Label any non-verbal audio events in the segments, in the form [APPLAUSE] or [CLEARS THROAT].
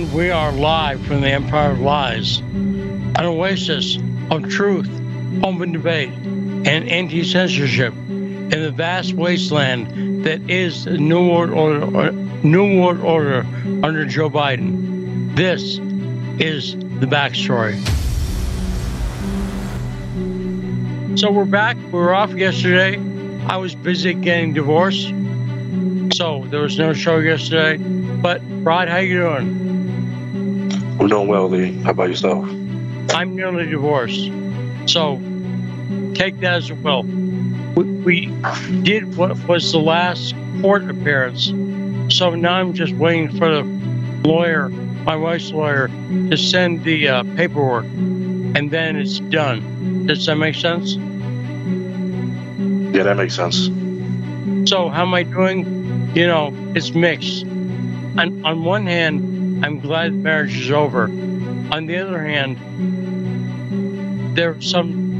And we are live from the Empire of Lies, an oasis of truth, open debate, and anti censorship in the vast wasteland that is the New World Order, uh, New World Order under Joe Biden. This is the backstory. So we're back. We were off yesterday. I was busy getting divorced, so there was no show yesterday. But Rod, how you doing? I'm doing well, Lee. How about yourself? I'm nearly divorced, so take that as well. We, we did what was the last court appearance, so now I'm just waiting for the lawyer, my wife's lawyer, to send the uh, paperwork, and then it's done. Does that make sense? Yeah, that makes sense. So how am I doing? You know, it's mixed. On, on one hand, I'm glad the marriage is over. On the other hand, there's some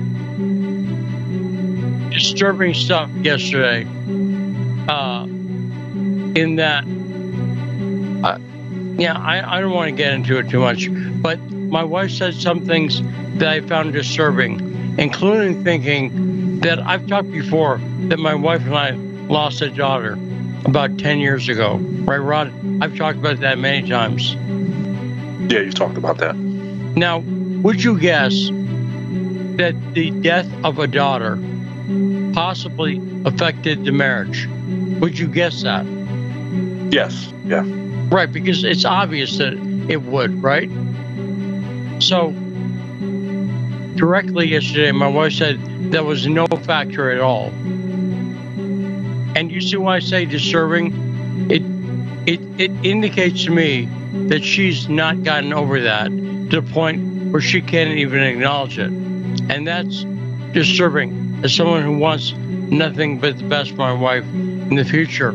disturbing stuff yesterday. Uh, in that, uh, yeah, I, I don't want to get into it too much, but my wife said some things that I found disturbing, including thinking that I've talked before that my wife and I lost a daughter about 10 years ago. Right, Rod? I've talked about that many times. Yeah, you've talked about that. Now, would you guess that the death of a daughter possibly affected the marriage? Would you guess that? Yes. Yeah. Right, because it's obvious that it would, right? So, directly yesterday, my wife said there was no factor at all. And you see why I say disturbing? It it it indicates to me that she's not gotten over that to the point where she can't even acknowledge it. And that's disturbing as someone who wants nothing but the best for my wife in the future.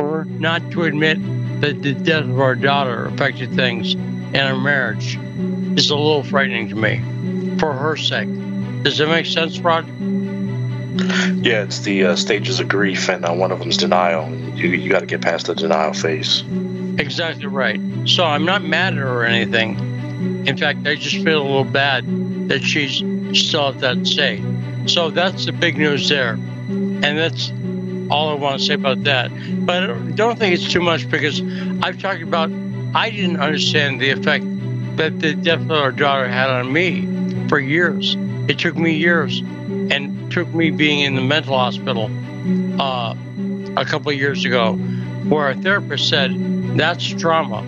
Or not to admit that the death of our daughter affected things in our marriage is a little frightening to me for her sake. Does that make sense, Rod? Yeah, it's the uh, stages of grief, and uh, one of them's denial. You, you got to get past the denial phase. Exactly right. So I'm not mad at her or anything. In fact, I just feel a little bad that she's still at that state. So that's the big news there. And that's all I want to say about that. But I don't think it's too much because I've talked about, I didn't understand the effect that the death of our daughter had on me for years. It took me years and took me being in the mental hospital uh, a couple of years ago, where a therapist said, That's trauma.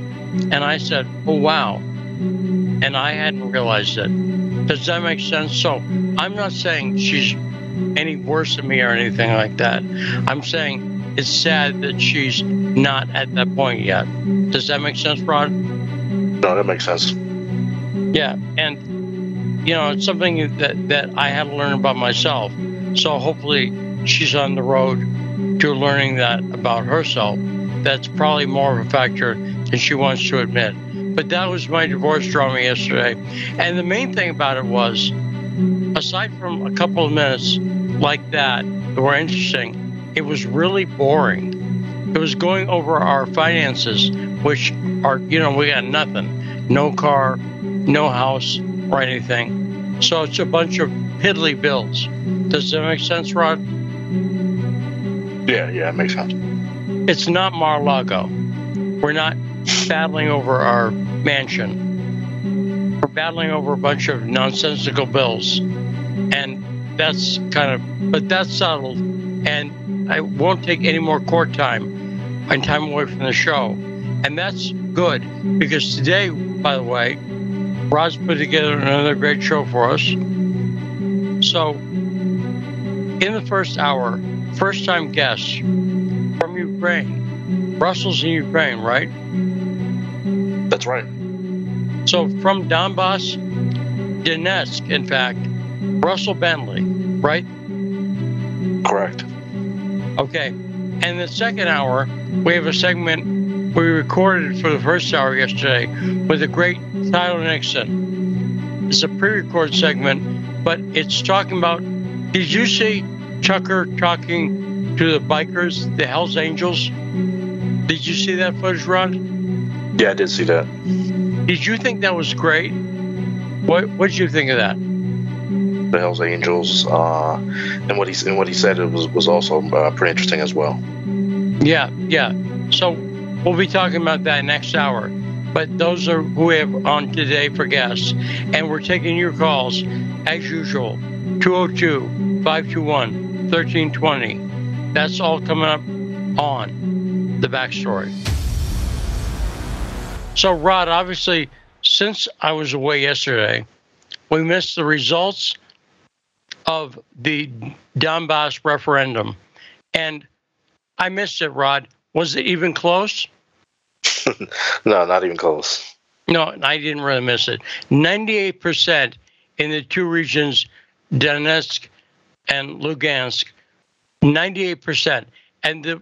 And I said, Oh, wow. And I hadn't realized it. Does that make sense? So I'm not saying she's any worse than me or anything like that. I'm saying it's sad that she's not at that point yet. Does that make sense, Rod? No, that makes sense. Yeah, and you know, it's something that that I had to learn about myself. So hopefully, she's on the road to learning that about herself. That's probably more of a factor than she wants to admit. But that was my divorce drama yesterday, and the main thing about it was, aside from a couple of minutes like that that were interesting, it was really boring. It was going over our finances, which are, you know, we got nothing no car, no house, or anything. So it's a bunch of piddly bills. Does that make sense, Rod? Yeah, yeah, it makes sense. It's not Mar-a-Lago. We're not battling over our mansion. We're battling over a bunch of nonsensical bills. And that's kind of, but that's settled. And I won't take any more court time and time away from the show. And that's good because today, by the way, Rod's put together another great show for us. So, in the first hour, first time guests from Ukraine. Russell's in Ukraine, right? That's right. So, from Donbass, Donetsk, in fact, Russell Bentley, right? Correct. Okay. And the second hour, we have a segment we recorded for the first hour yesterday with the great Tyler Nixon. It's a pre record segment, but it's talking about did you see Tucker talking to the bikers, the Hells Angels? Did you see that footage, Ron? Yeah, I did see that. Did you think that was great? What What did you think of that? The Hell's Angels, uh, and what he and what he said it was was also uh, pretty interesting as well. Yeah, yeah. So we'll be talking about that next hour. But those are who we have on today for guests, and we're taking your calls as usual. 202 521 1320. That's all coming up on the backstory. So, Rod, obviously, since I was away yesterday, we missed the results of the Donbass referendum. And I missed it, Rod. Was it even close? [LAUGHS] no, not even close. No, I didn't really miss it. 98% in the two regions, Donetsk and Lugansk, 98%. And the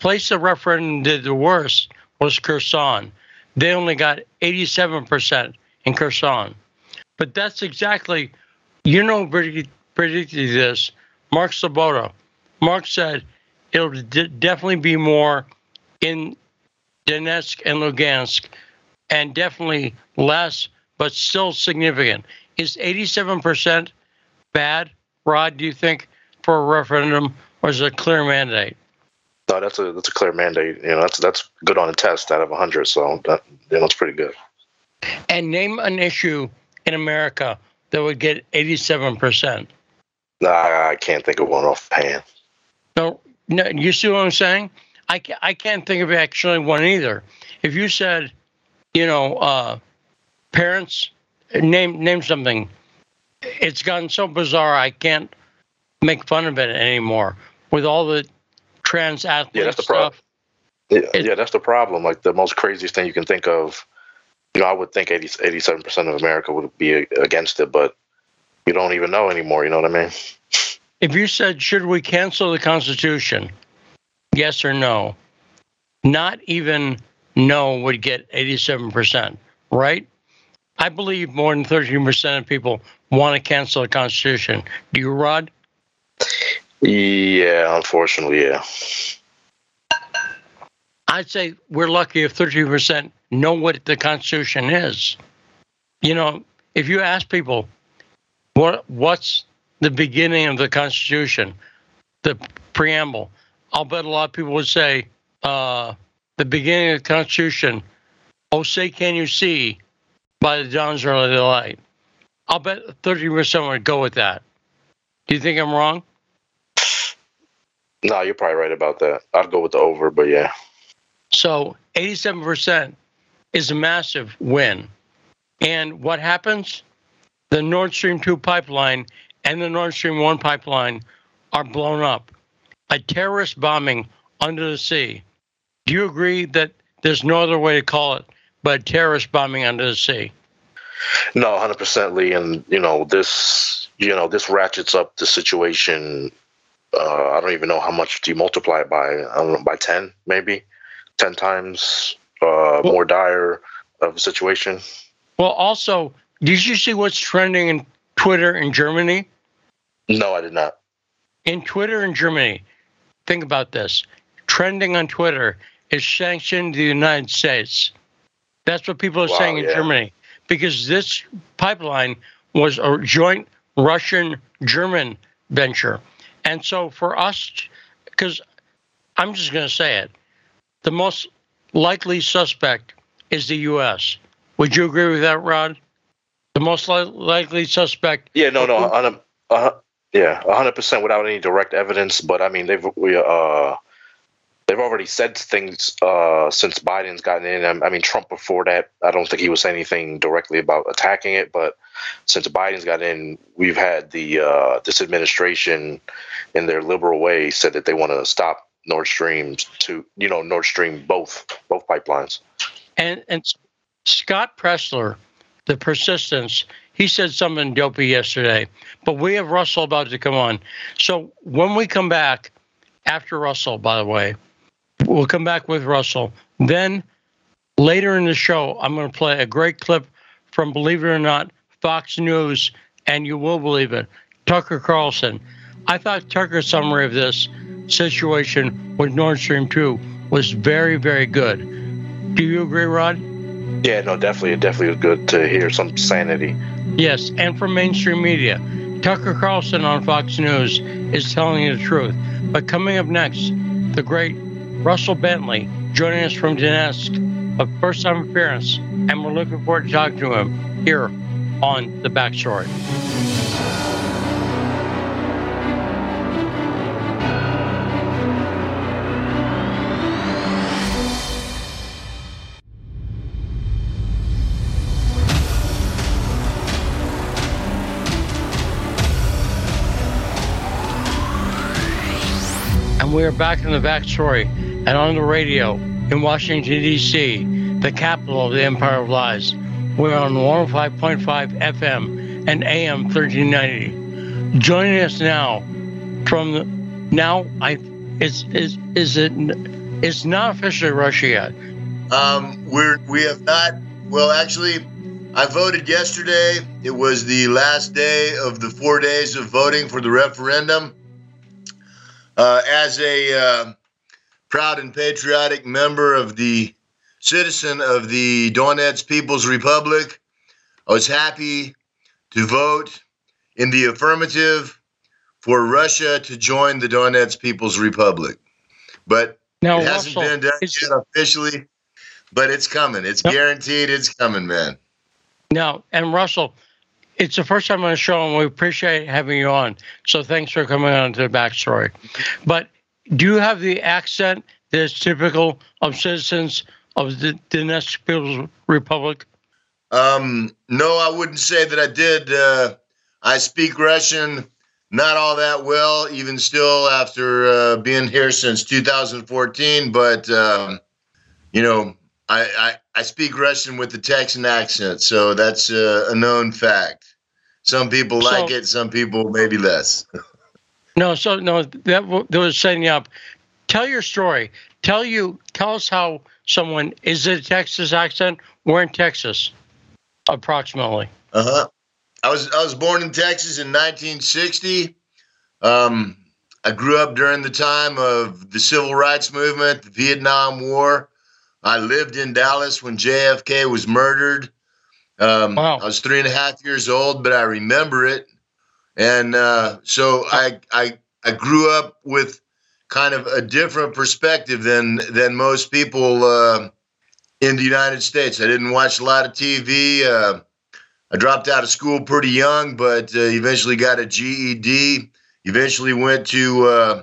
place the referendum did the worst was Kherson. They only got 87% in Kherson. But that's exactly, you know, predicted this. Mark Sleboda. Mark said it'll d- definitely be more in Donetsk and Lugansk, and definitely less, but still significant. Is 87% bad, Rod, do you think, for a referendum, or is it a clear mandate? No, that's a that's a clear mandate. You know, that's that's good on a test out of 100, so that, you know, that's pretty good. And name an issue in America that would get 87%. No, I, I can't think of one offhand. No, no, you see what I'm saying? I, I can't think of actually one either. If you said, you know, uh, parents, name name something, it's gotten so bizarre I can't make fun of it anymore with all the trans athletes. Yeah, that's the problem. Yeah, yeah, that's the problem. Like the most craziest thing you can think of. You know, I would think 80, 87% of America would be against it, but you don't even know anymore. You know what I mean? If you said, should we cancel the Constitution? Yes or no? Not even no would get 87%, right? I believe more than 13% of people want to cancel the Constitution. Do you, Rod? Yeah, unfortunately, yeah. I'd say we're lucky if 13% know what the Constitution is. You know, if you ask people, what what's the beginning of the Constitution, the preamble? I'll bet a lot of people would say uh, the beginning of the Constitution. Oh, say can you see by the dawn's early light? I'll bet thirty percent would go with that. Do you think I'm wrong? No, you're probably right about that. I'd go with the over, but yeah. So 87% is a massive win. And what happens? The Nord Stream 2 pipeline and the Nord Stream 1 pipeline are blown up a terrorist bombing under the sea. Do you agree that there's no other way to call it but terrorist bombing under the sea? No, hundred percent, Lee. And you know this, you know this ratchets up the situation. Uh, I don't even know how much do you multiply it by. I don't know by ten, maybe ten times uh, well, more dire of a situation. Well, also, did you see what's trending in Twitter in Germany? No, I did not. In Twitter in Germany, think about this trending on Twitter is sanctioned the United States. That's what people are wow, saying in yeah. Germany because this pipeline was a joint Russian German venture. And so for us, because I'm just going to say it, the most likely suspect is the U.S. Would you agree with that, Rod? The most li- likely suspect. Yeah, no, no, on a, uh, yeah, hundred percent without any direct evidence. But I mean, they've we uh they've already said things uh since Biden's gotten in. I mean, Trump before that, I don't think he was saying anything directly about attacking it. But since Biden's got in, we've had the uh this administration, in their liberal way, said that they want to stop Nord Stream to you know Nord Stream both both pipelines. And and Scott Presler, the persistence he said something dopey yesterday, but we have Russell about to come on. So when we come back, after Russell, by the way, we'll come back with Russell. Then later in the show, I'm going to play a great clip from, believe it or not, Fox News, and you will believe it, Tucker Carlson. I thought Tucker's summary of this situation with Nord Stream 2 was very, very good. Do you agree, Rod? Yeah, no, definitely, definitely was good to hear some sanity. Yes, and from mainstream media. Tucker Carlson on Fox News is telling you the truth. But coming up next, the great Russell Bentley joining us from Donetsk, a first time appearance, and we're looking forward to talking to him here on The Backstory. And we are back in the backstory and on the radio in Washington, D.C., the capital of the Empire of Lies. We're on 105.5 FM and AM 1390. Joining us now from the, now, I is is is it it's not officially Russia yet. Um, we're we have not. Well, actually, I voted yesterday. It was the last day of the four days of voting for the referendum. Uh, as a uh, proud and patriotic member of the citizen of the Donetsk People's Republic, I was happy to vote in the affirmative for Russia to join the Donetsk People's Republic. But Now, it hasn't Russell, been done is- yet officially, but it's coming. It's Yep. guaranteed. It's coming, man. No, and Russell, it's the first time on the show, and we appreciate having you on. So thanks for coming on to the backstory. But do you have the accent that is typical of citizens of the Donetsk People's Republic? Um, no, I wouldn't say that I did. Uh, I speak Russian not all that well, even still after uh, being here since 2014. But um, you know, I, I I speak Russian with the Texan accent, so that's uh, a known fact. Some people like it, some people maybe less. No, so no, that, that was setting you up. Tell your story. Tell you. Tell us how someone is it a Texas accent? We're in Texas, approximately. Uh huh. I was I was born in Texas in 1960. Um, I grew up during the time of the civil rights movement, the Vietnam War. I lived in Dallas when JFK was murdered. Um, Wow. I was three and a half years old, but I remember it. And uh, so I, I I grew up with kind of a different perspective than than most people uh, in the United States. I didn't watch a lot of TV. Uh, I dropped out of school pretty young, but uh, eventually got a GED. Eventually went to uh,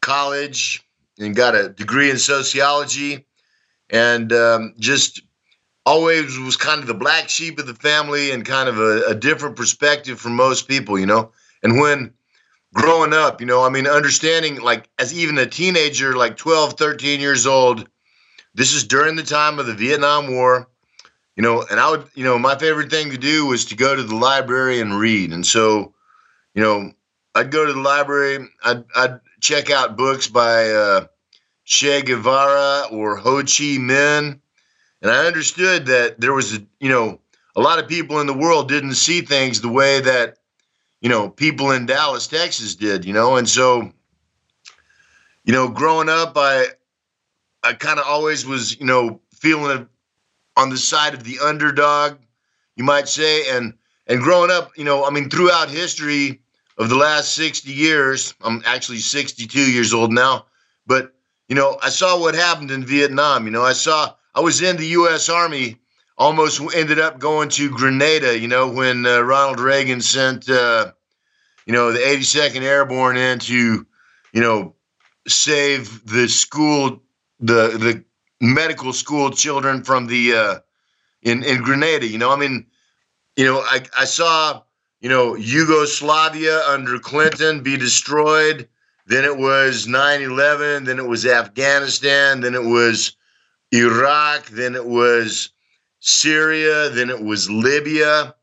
college and got a degree in sociology, and um, just always was kind of the black sheep of the family and kind of a, a different perspective from most people, you know. And when growing up, you know, I mean, understanding like as even a teenager, like 12, 13 years old, this is during the time of the Vietnam War you know and i would you know my favorite thing to do was to go to the library and read and so you know i'd go to the library i'd, I'd check out books by uh, che guevara or ho chi minh and i understood that there was a you know a lot of people in the world didn't see things the way that you know people in dallas texas did you know and so you know growing up i i kind of always was you know feeling on the side of the underdog, you might say. And and growing up, you know, I mean, throughout history of the last 60 years, I'm actually 62 years old now, but you know, I saw what happened in Vietnam. You know, I saw I was in the U.S. Army, almost ended up going to Grenada. You know, when uh, Ronald Reagan sent, uh, you know, the 82nd Airborne in to, you know, save the school, the the medical school children from the uh, in in Grenada. You know, I mean, you know, I I saw you know Yugoslavia under Clinton be destroyed. Then it was 9/11. Then it was Afghanistan. Then it was Iraq. Then it was Syria. Then it was Libya.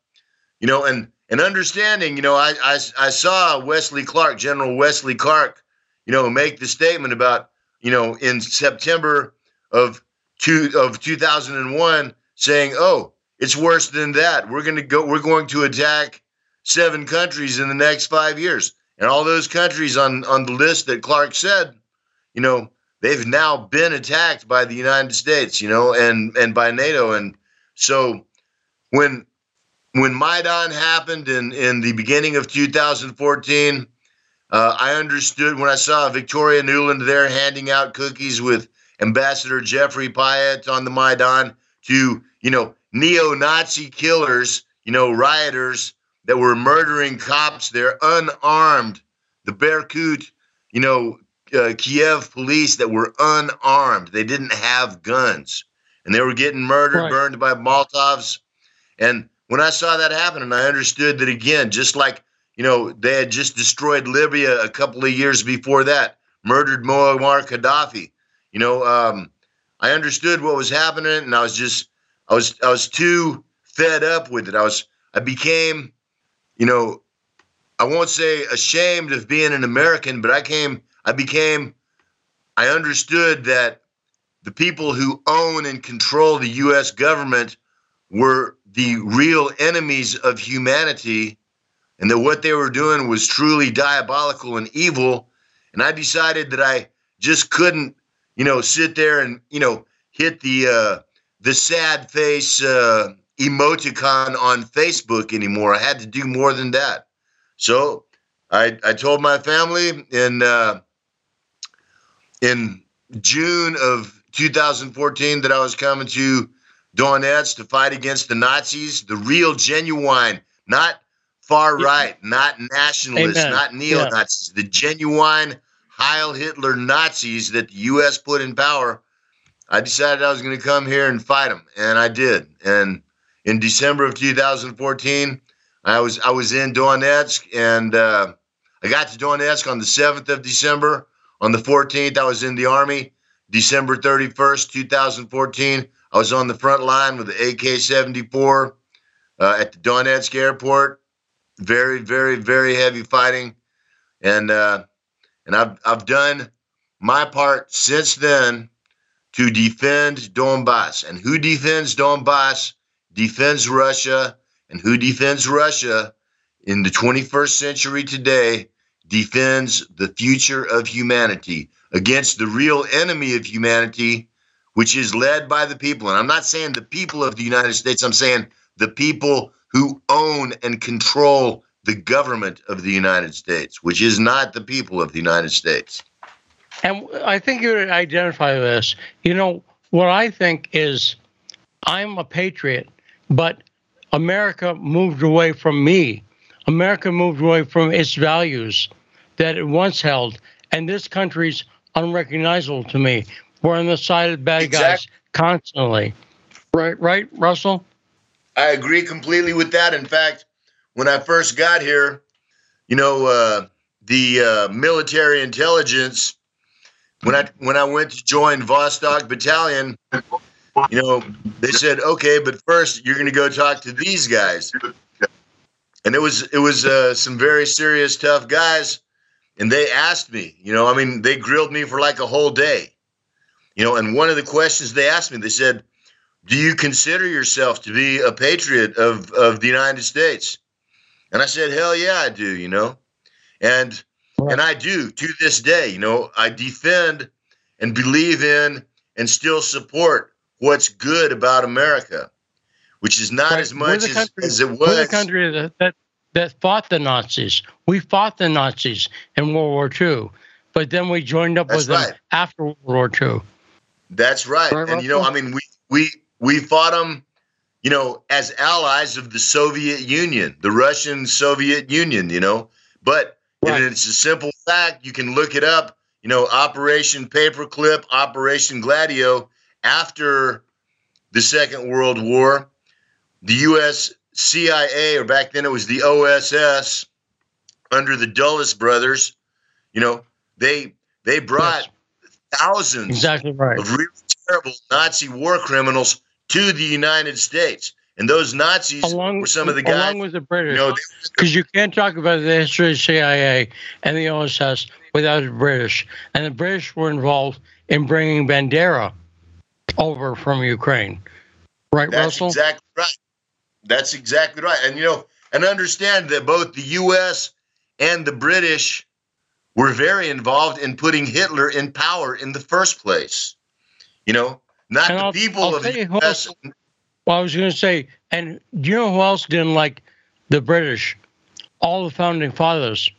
You know, and and understanding. You know, I I, I saw Wesley Clark, General Wesley Clark. You know, make the statement about you know in September of two of 2001 saying, "Oh, it's worse than that. We're going to go. We're going to attack seven countries in the next five years." And all those countries on on the list that Clark said, you know, they've now been attacked by the United States, you know, and and by NATO. And so when when Maidan happened in in the beginning of 2014, uh, I understood when I saw Victoria Nuland there handing out cookies with Ambassador Jeffrey Pyatt on the Maidan to you know neo-Nazi killers, you know rioters that were murdering cops there unarmed. The Berkut, you know, uh, Kiev police that were unarmed. They didn't have guns, and they were getting murdered, right. burned by Molotovs. And when I saw that happen, and I understood that again, just like you know, they had just destroyed Libya a couple of years before that, murdered Muammar Gaddafi. You know, um, I understood what was happening, and I was just, I was, I was too fed up with it. I was, I became, you know, I won't say ashamed of being an American, but I came, I became, I understood that the people who own and control the U.S. government were the real enemies of humanity and that what they were doing was truly diabolical and evil. And I decided that I just couldn't, you know, sit there and, you know, hit the uh, the sad face uh, emoticon on Facebook anymore. I had to do more than that. So I I told my family and uh, in June of 2014 that I was coming to Donetsk to fight against the Nazis, the real, genuine, not far right, not nationalists, Amen. not neo Nazis, yeah. the genuine Heil Hitler Nazis that the U.S. put in power. I decided I was going to come here and fight them, and I did. And in December of 2014, I was I was in Donetsk, and uh, I got to Donetsk on the 7th of December. On the 14th, I was in the army. December 31st, 2014, I was on the front line with the AK-74 uh, at the Donetsk airport very, very, very heavy fighting, and uh, and I've I've done my part since then to defend Donbass. And who defends Donbass defends Russia, and who defends Russia in the 21st century today defends the future of humanity against the real enemy of humanity, which is led by the people. And I'm not saying the people of the United States, I'm saying the people who own and control the government of the United States, which is not the people of the United States. And I think you identify this. You know, what I think is I'm a patriot, but America moved away from me. America moved away from its values that it once held, and this country's unrecognizable to me. We're on the side of bad exactly. guys constantly. Right, right, Russell? I agree completely with that. In fact, when I first got here, you know, uh, the uh, military intelligence when I when I went to join Vostok Battalion, you know, they said, okay, but first you're going to go talk to these guys, and it was it was uh, some very serious, tough guys, and they asked me, you know, I mean, they grilled me for like a whole day, you know, and one of the questions they asked me, they said, do you consider yourself to be a patriot of, of the United States? And I said, hell yeah, I do, you know, and, and I do to this day, you know, I defend and believe in and still support what's good about America, which is not right. as much as, as it was. We're the country that, that, that fought the Nazis. We fought the Nazis in World War II, but then we joined up That's with right. them after World War II. That's right. right and, you know, I mean, we, we, we fought them, you know, as allies of the Soviet Union, the Russian Soviet Union, you know. But right. it's a simple fact. You can look it up. You know, Operation Paperclip, Operation Gladio. After the Second World War, the U.S. CIA, or back then it was the OSS, under the Dulles brothers, you know, they they brought yes. thousands exactly right. of really terrible Nazi war criminals to the United States. And those Nazis along, were some of the guys. Along with the British. Because you, know, you can't talk about the history of the CIA and the OSS without the British. And the British were involved in bringing Bandera over from Ukraine. Right, That's Russell? exactly right. That's exactly right. And, you know, and understand that both the U.S. and the British were very involved in putting Hitler in power in the first place. You know, not And the I'll- people I'll of the US. Well, I was going to say, and do you know who else didn't like the British? All the founding fathers.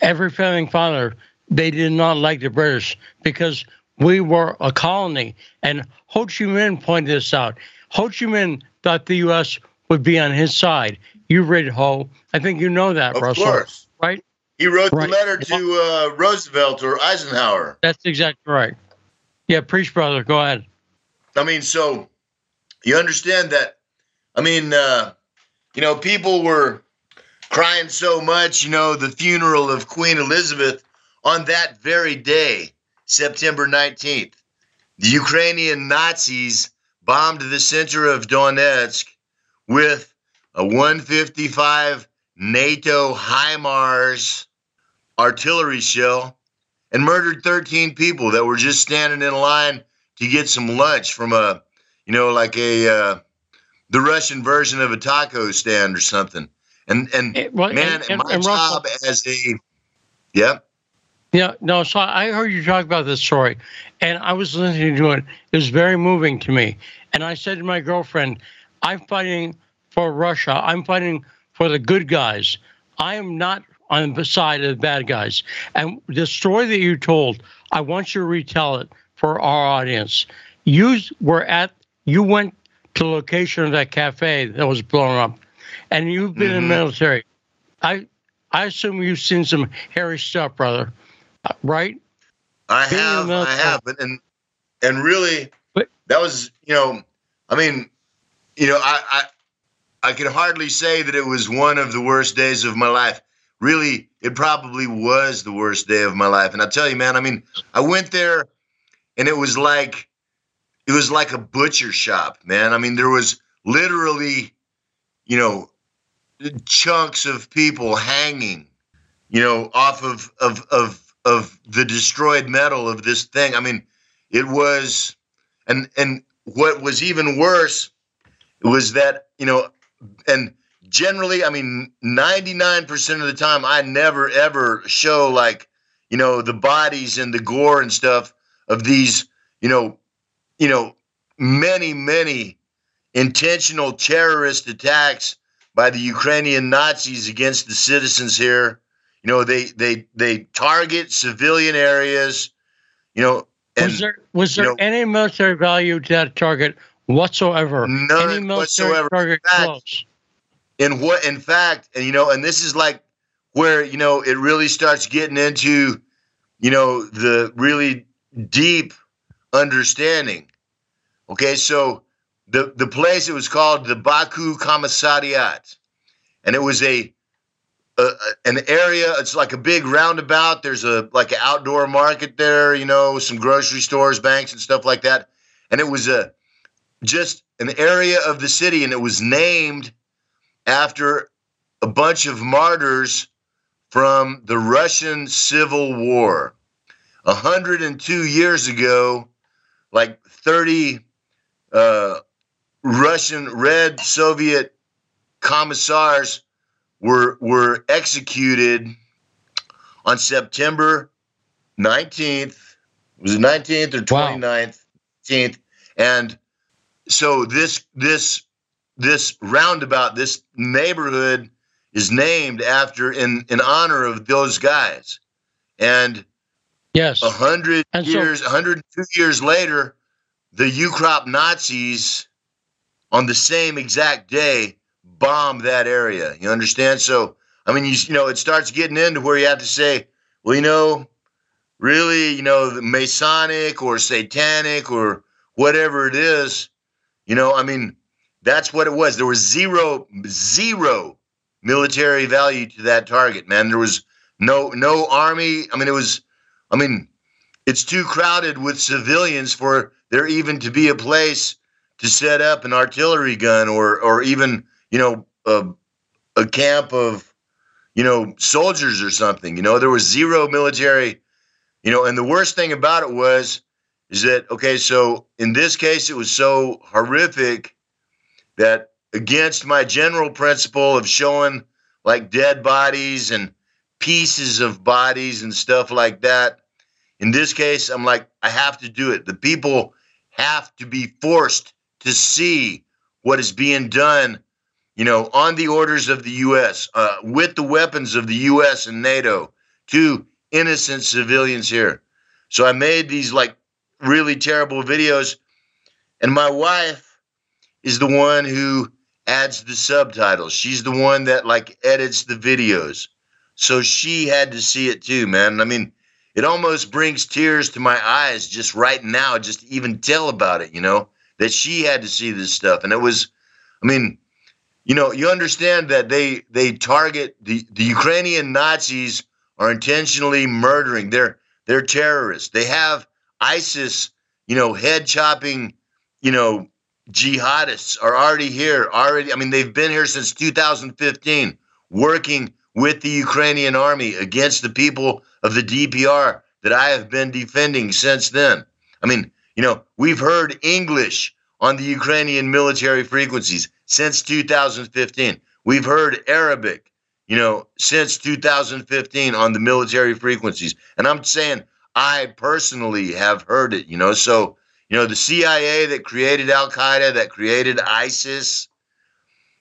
Every founding father, they did not like the British because we were a colony. And Ho Chi Minh pointed this out. Ho Chi Minh thought the U.S. would be on his side. You read Ho. I think you know that, Russell. Of Russell. course. Right? He wrote Right. the letter to uh, Roosevelt or Eisenhower. That's exactly right. Yeah, preach, brother. Go ahead. I mean, so you understand that. I mean, uh, you know, people were crying so much, you know, the funeral of Queen Elizabeth on that very day, September 19th. The Ukrainian Nazis bombed the center of Donetsk with a 155 NATO HIMARS artillery shell and murdered 13 people that were just standing in line to get some lunch from a, you know, like a uh, the Russian version of a taco stand or something. And and Eh, well, man, and- and- my and Russell- job as a yeah, Yeah, no, so I heard you talk about this story and I was listening to it. It was very moving to me. And I said to my girlfriend, I'm fighting for Russia. I'm fighting for the good guys. I am not on the side of the bad guys. And the story that you told, I want you to retell it for our audience. You were at, you went to the location of that cafe that was blown up, and you've been in Mhm. the military. I, I assume you've seen some hairy stuff, brother. Uh, right? I Being have, I have, and and really, But- that was you know, I mean, you know, I I I can hardly say that it was one of the worst days of my life. Really, it probably was the worst day of my life. And I tell you, man, I mean, I went there, and it was like, it was like a butcher shop, man. I mean, there was literally, you know, chunks of people hanging, you know, off of of of of the destroyed metal of this thing. I mean, it was, and and what was even worse was that you know, and generally, I mean, ninety nine percent of the time, I never ever show like you know the bodies and the gore and stuff of these, you know, you know, many many intentional terrorist attacks by the Ukrainian Nazis against the citizens here. You know, they they they target civilian areas. You know, and was there was there you know- any military value to that target whatsoever? none whatsoever. In fact, in what in fact and you know and this is like where you know it really starts getting into you know the really deep understanding. Okay so the the place it was called the baku commissariat. And it was a, a a- an area it's like a big roundabout. There's a like an outdoor market there you know some grocery stores banks and stuff like that. And it was a just an area of the city and it was named after a bunch of martyrs from the Russian Civil War. 102 years ago, like 30 uh, Russian Red Soviet commissars were were executed on September 19th. Was it 19th or Wow. 29th? 19th. And so this this this roundabout, this neighborhood is named after in in honor of those guys. And Yes. a hundred so- years, a hundred two years later, the Ukrop Nazis on the same exact day bombed that area. You understand? So I mean, you you know, it starts getting into where you have to say, well, you know, really, you know, the Masonic or Satanic or whatever it is, you know, I mean, that's what it was. There was zero, zero military value to that target, man. There was no, no army. I mean, it was, I mean, it's too crowded with civilians for there even to be a place to set up an artillery gun or, or even, you know, a, a camp of, you know, soldiers or something. You know, there was zero military, you know, and the worst thing about it was, is that okay? So in this case, it was so horrific that against my general principle of showing like dead bodies and pieces of bodies and stuff like that. In this case, I'm like, I have to do it. The people have to be forced to see what is being done, you know, on the orders of the U.S., uh, with the weapons of the U.S. and NATO to innocent civilians here. So I made these like really terrible videos, and my wife is the one who adds the subtitles. She's the one that like edits the videos. So she had to see it too, man. I mean, it almost brings tears to my eyes just right now, just to even tell about it, you know, that she had to see this stuff. And it was, I mean, you know, you understand that they they target the, the Ukrainian Nazis are intentionally murdering. They're they're terrorists. They have ISIS, you know, head chopping, you know, jihadists are already here. Already, I mean, they've been here since 2015, working with the Ukrainian army against the people of the DPR that I have been defending since then. I mean, you know, we've heard English on the Ukrainian military frequencies since 2015. We've heard Arabic, you know, since 2015 on the military frequencies. And I'm saying I personally have heard it, you know. So, you know, the CIA that created Al Qaeda, that created ISIS,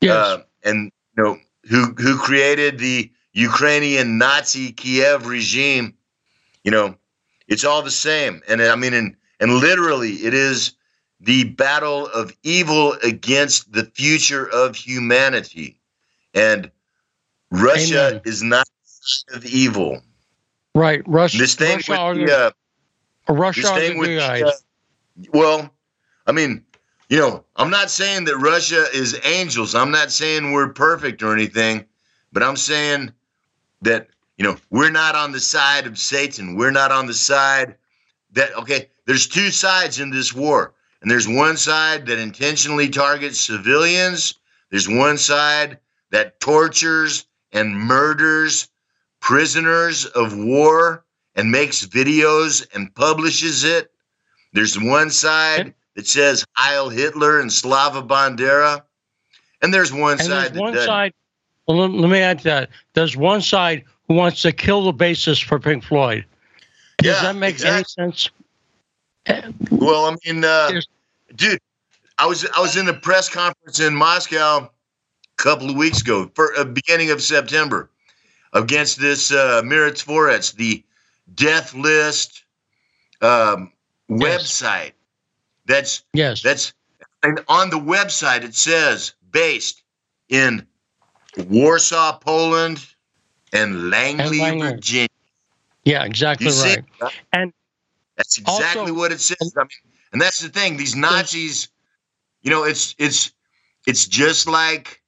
yes. uh, and, you know, who, who created the Ukrainian Nazi Kiev regime, you know, it's all the same. And I mean, and, and literally, it is the battle of evil against the future of humanity. And Russia Amen. is not of evil. Right. Russia. This thing Russia with the, uh, Russia this thing with the, uh, well, I mean, you know, I'm not saying that Russia is angels. I'm not saying we're perfect or anything, but I'm saying that you know we're not on the side of Satan. We're not on the side that okay. There's two sides in this war, and there's one side that intentionally targets civilians. There's one side that tortures and murders prisoners of war and makes videos and publishes it. There's one side that says Heil Hitler and Slava Bandera, and there's one and side. There's one side well, let, let, me add to that. There's one side who wants to kill the basis for Pink Floyd. Does yeah, that make exactly. any sense? Well, I mean, uh, dude, I was I was in a press conference in Moscow a couple of weeks ago, for uh, beginning of September, against this uh, Mirotvorets, the death list um, yes. website. That's yes. That's and on the website it says based in Warsaw, Poland, and Langley, and Langley. Virginia. Yeah, exactly right. And that's exactly also, what it says. I mean, and that's the thing. These Nazis, you know, it's it's it's just like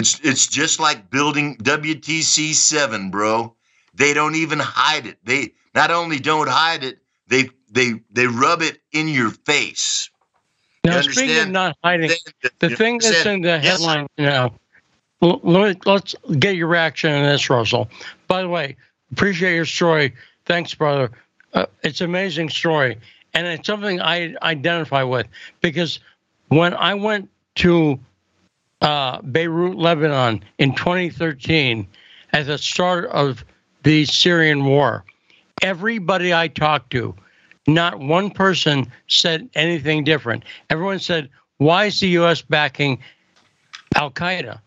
it's it's just like building WTC seven, bro. They don't even hide it. They not only don't hide it, they they they rub it in your face. Now, speaking of not hiding, the thing that's in the headline yes, now Let, let's get your reaction on this, Russell. By the way, appreciate your story. Thanks, brother. Uh, it's an amazing story, and it's something I identify with because when I went to uh, Beirut, Lebanon in 2013 at the start of the Syrian war, everybody I talked to, not one person said anything different. Everyone said, Why is the U.S. backing Al Qaeda?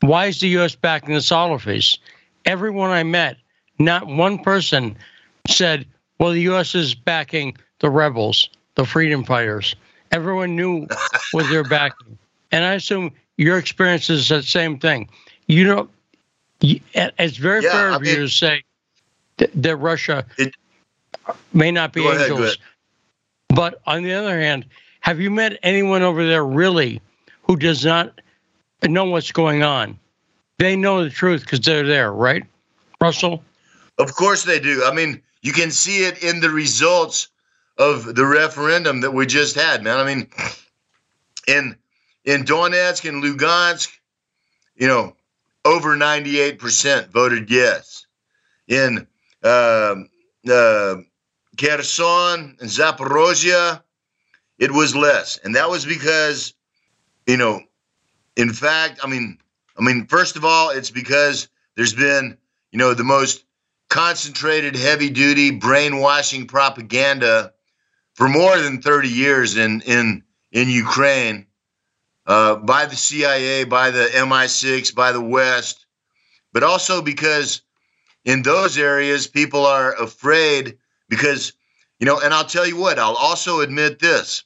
Why is the U.S. backing the Salafis? Everyone I met, not one person said, well, the U.S. is backing the rebels, the freedom fighters. Everyone knew what they're backing. And I assume your experience is the same thing. You know, it's very yeah, fair I of mean, you to say that, that Russia it, may not be angels. Ahead, but on the other hand, have you met anyone over there really who does not know what's going on. They know the truth because they're there, right, Russell? Of course they do. I mean, you can see it in the results of the referendum that we just had, man. I mean, in in Donetsk and Lugansk, you know, over 98% voted yes. In uh, uh, Kherson and Zaporozhye, it was less. And that was because, you know, in fact, I mean, I mean, first of all, it's because there's been, you know, the most concentrated, heavy duty brainwashing propaganda for more than 30 years in, in, in Ukraine uh, by the CIA, by the MI6, by the West, but also because in those areas people are afraid because, you know, and I'll tell you what, I'll also admit this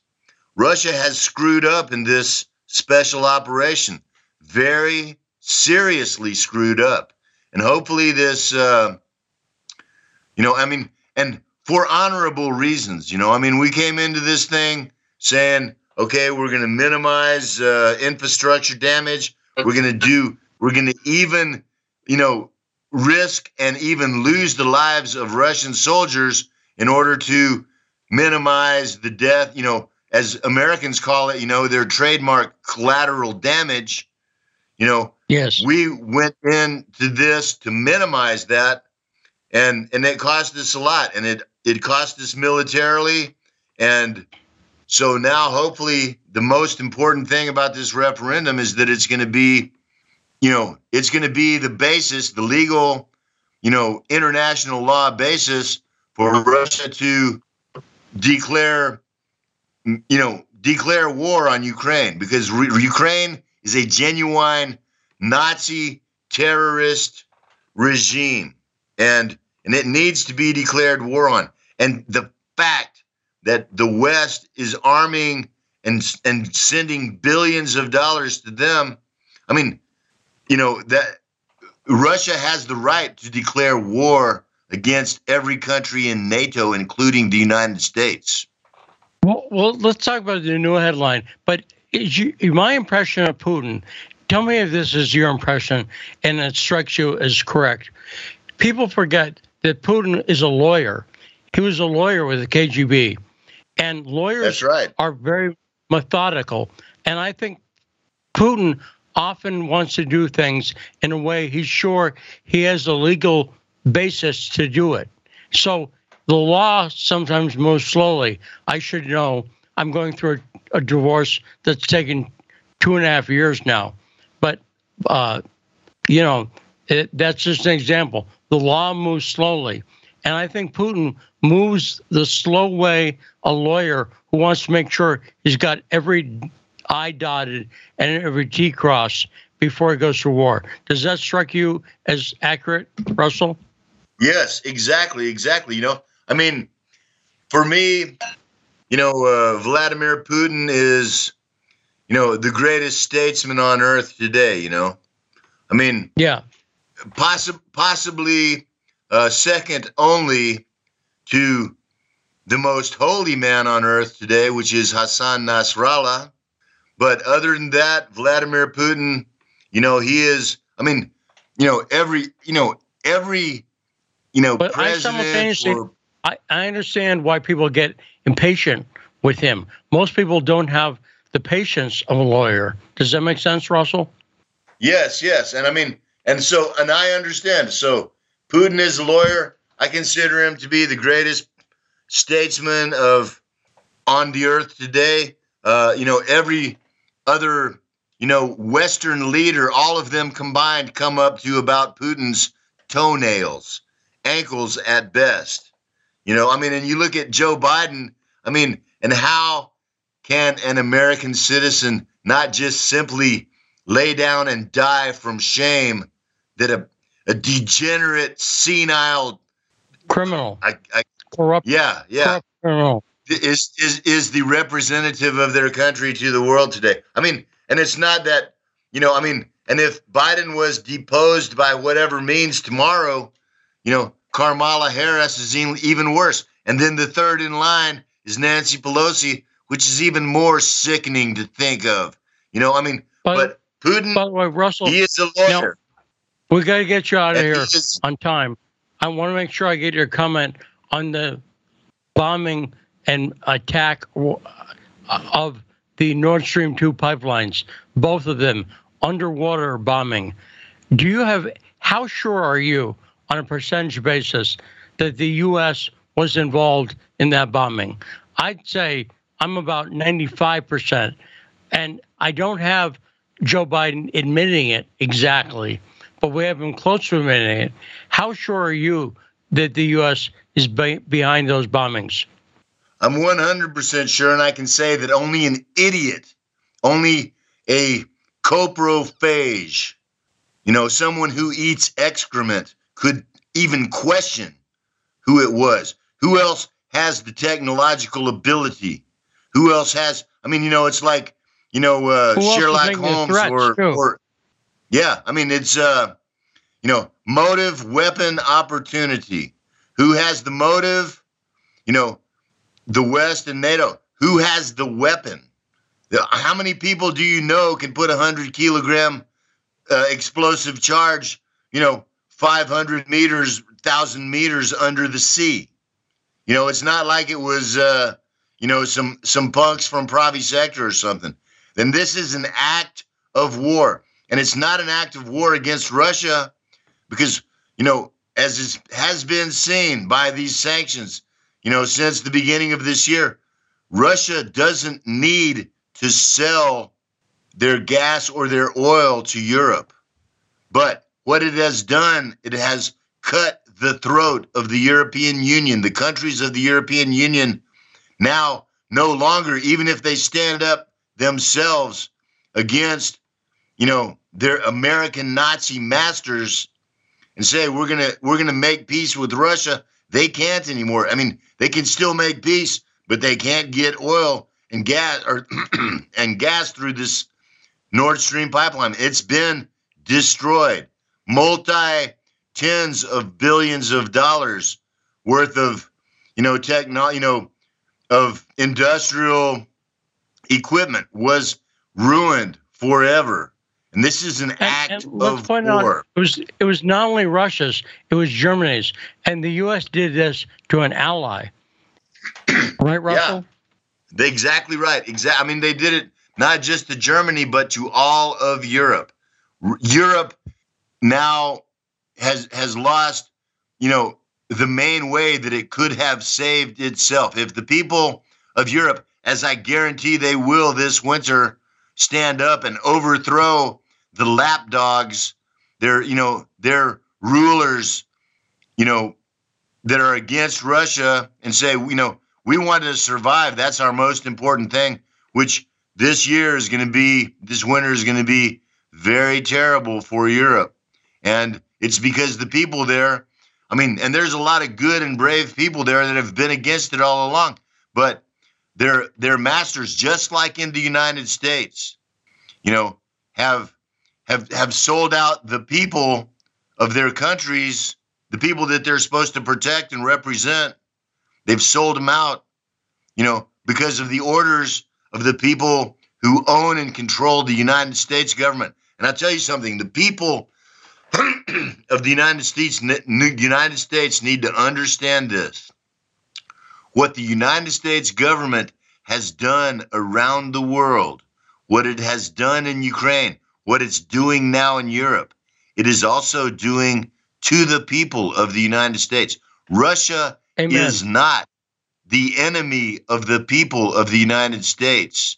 Russia has screwed up in this special operation, very seriously screwed up. And hopefully, this, uh, you know, I mean, and for honorable reasons, you know, I mean, we came into this thing saying, okay, we're going to minimize uh, infrastructure damage. We're going to do, we're going to even, you know, risk and even lose the lives of Russian soldiers in order to minimize the death, you know, as Americans call it, you know, their trademark collateral damage. You know, yes, we went into this to minimize that, and and it cost us a lot, and it it cost us militarily, and so now hopefully the most important thing about this referendum is that it's going to be, you know, it's going to be the basis, the legal, you know, international law basis for Russia to declare you know, declare war on Ukraine because re- Ukraine is a genuine Nazi terrorist regime, and and it needs to be declared war on. And the fact that the West is arming and and sending billions of dollars to them, I mean, you know that Russia has the right to declare war against every country in NATO, including the United States. Well, well, let's talk about the new headline. But you, my impression of Putin, tell me if this is your impression and it strikes you as correct. People forget that Putin is a lawyer. He was a lawyer with the KGB. And lawyers right. are very methodical. And I think Putin often wants to do things in a way he's sure he has a legal basis to do it. So the law sometimes moves slowly. I should know. I'm going through a, a divorce that's taken two and a half years now, but uh, you know it, that's just an example. The law moves slowly, and I think Putin moves the slow way a lawyer who wants to make sure he's got every I dotted and every T crossed before he goes to war. Does that strike you as accurate, Russell? Yes, exactly, exactly. You know, I mean, for me, you know, uh, Vladimir Putin is, you know, the greatest statesman on earth today. You know, I mean, yeah, possi- possibly uh, second only to the most holy man on earth today, which is Hassan Nasrallah. But other than that, Vladimir Putin, you know, he is. I mean, you know, every, you know, every, you know, but president or I, I understand why people get impatient with him. Most people don't have the patience of a lawyer. Does that make sense, Russell? Yes, yes. And I mean, and so, and I understand. So Putin is a lawyer. I consider him to be the greatest statesman of on the earth today. Uh, you know, every other, you know, Western leader, all of them combined, come up to about Putin's toenails, ankles at best. You know, I mean, and you look at Joe Biden, I mean, and how can an American citizen not just simply lay down and die from shame that a, a degenerate, senile criminal, I, I, corrupt, yeah, yeah, corrupt is is is the representative of their country to the world today. I mean, and it's not that you know, I mean, and if Biden was deposed by whatever means tomorrow, you know, Kamala Harris is even worse. And then the third in line is Nancy Pelosi, which is even more sickening to think of. You know, I mean, but, but Putin, by the way, Russell, he is a lawyer. we got to get you out of and here is, on time. I want to make sure I get your comment on the bombing and attack uh, of the Nord Stream 2 pipelines, both of them underwater bombing. Do you have, how sure are you on a percentage basis that the U.S. was involved in that bombing. I'd say I'm about 95%. And I don't have Joe Biden admitting it exactly, but we have him close to admitting it. How sure are you that the U.S. is be- behind those bombings? I'm 100% sure, and I can say that only an idiot, only a coprophage, you know, someone who eats excrement could even question who it was. Who else has the technological ability? Who else has? I mean, you know, it's like you know uh, Sherlock Holmes or, or yeah. I mean, it's uh, you know, motive, weapon, opportunity. Who has the motive? You know, the West and NATO. Who has the weapon? How many people do you know can put a hundred kilogram uh, explosive charge? You know, 500 meters, thousand meters under the sea. You know, it's not like it was, uh, you know, some some punks from Pravi Sector or something. Then this is an act of war, and it's not an act of war against Russia, because you know, as is, has been seen by these sanctions, you know, since the beginning of this year, Russia doesn't need to sell their gas or their oil to Europe. But what it has done, it has cut the throat of the European Union. The countries of the European Union now no longer, even if they stand up themselves against, you know, their American Nazi masters and say we're gonna we're gonna make peace with Russia, they can't anymore. I mean, they can still make peace, but they can't get oil and gas or [CLEARS THROAT] and gas through this Nord Stream pipeline. It's been destroyed. Multi tens of billions of dollars worth of, you know, techno, you know, of industrial equipment was ruined forever. And this is an act and of war. Out, it was it was not only Russia's, it was Germany's, and the U.S. did this to an ally. [CLEARS THROAT] right, Russell? Yeah, exactly right. Exactly. I mean, they did it not just to Germany, but to all of Europe. R- Europe now has has lost, you know, the main way that it could have saved itself. If the people of Europe, as I guarantee they will this winter, stand up and overthrow the lapdogs, their you know their rulers, you know, that are against Russia, and say, you know, we want to survive. That's our most important thing. Which this year is going to be, this winter is going to be very terrible for Europe, and it's because the people there, I mean, and there's a lot of good and brave people there that have been against it all along, but their their masters, just like in the United States, you know, have have have sold out the people of their countries, the people that they're supposed to protect and represent. They've sold them out, you know, because of the orders of the people who own and control the United States government. And I'll tell you something: the people [CLEARS THROAT] of the United States, United States need to understand this. What the United States government has done around the world, what it has done in Ukraine, what it's doing now in Europe, it is also doing to the people of the United States. Russia Amen. is not the enemy of the people of the United States.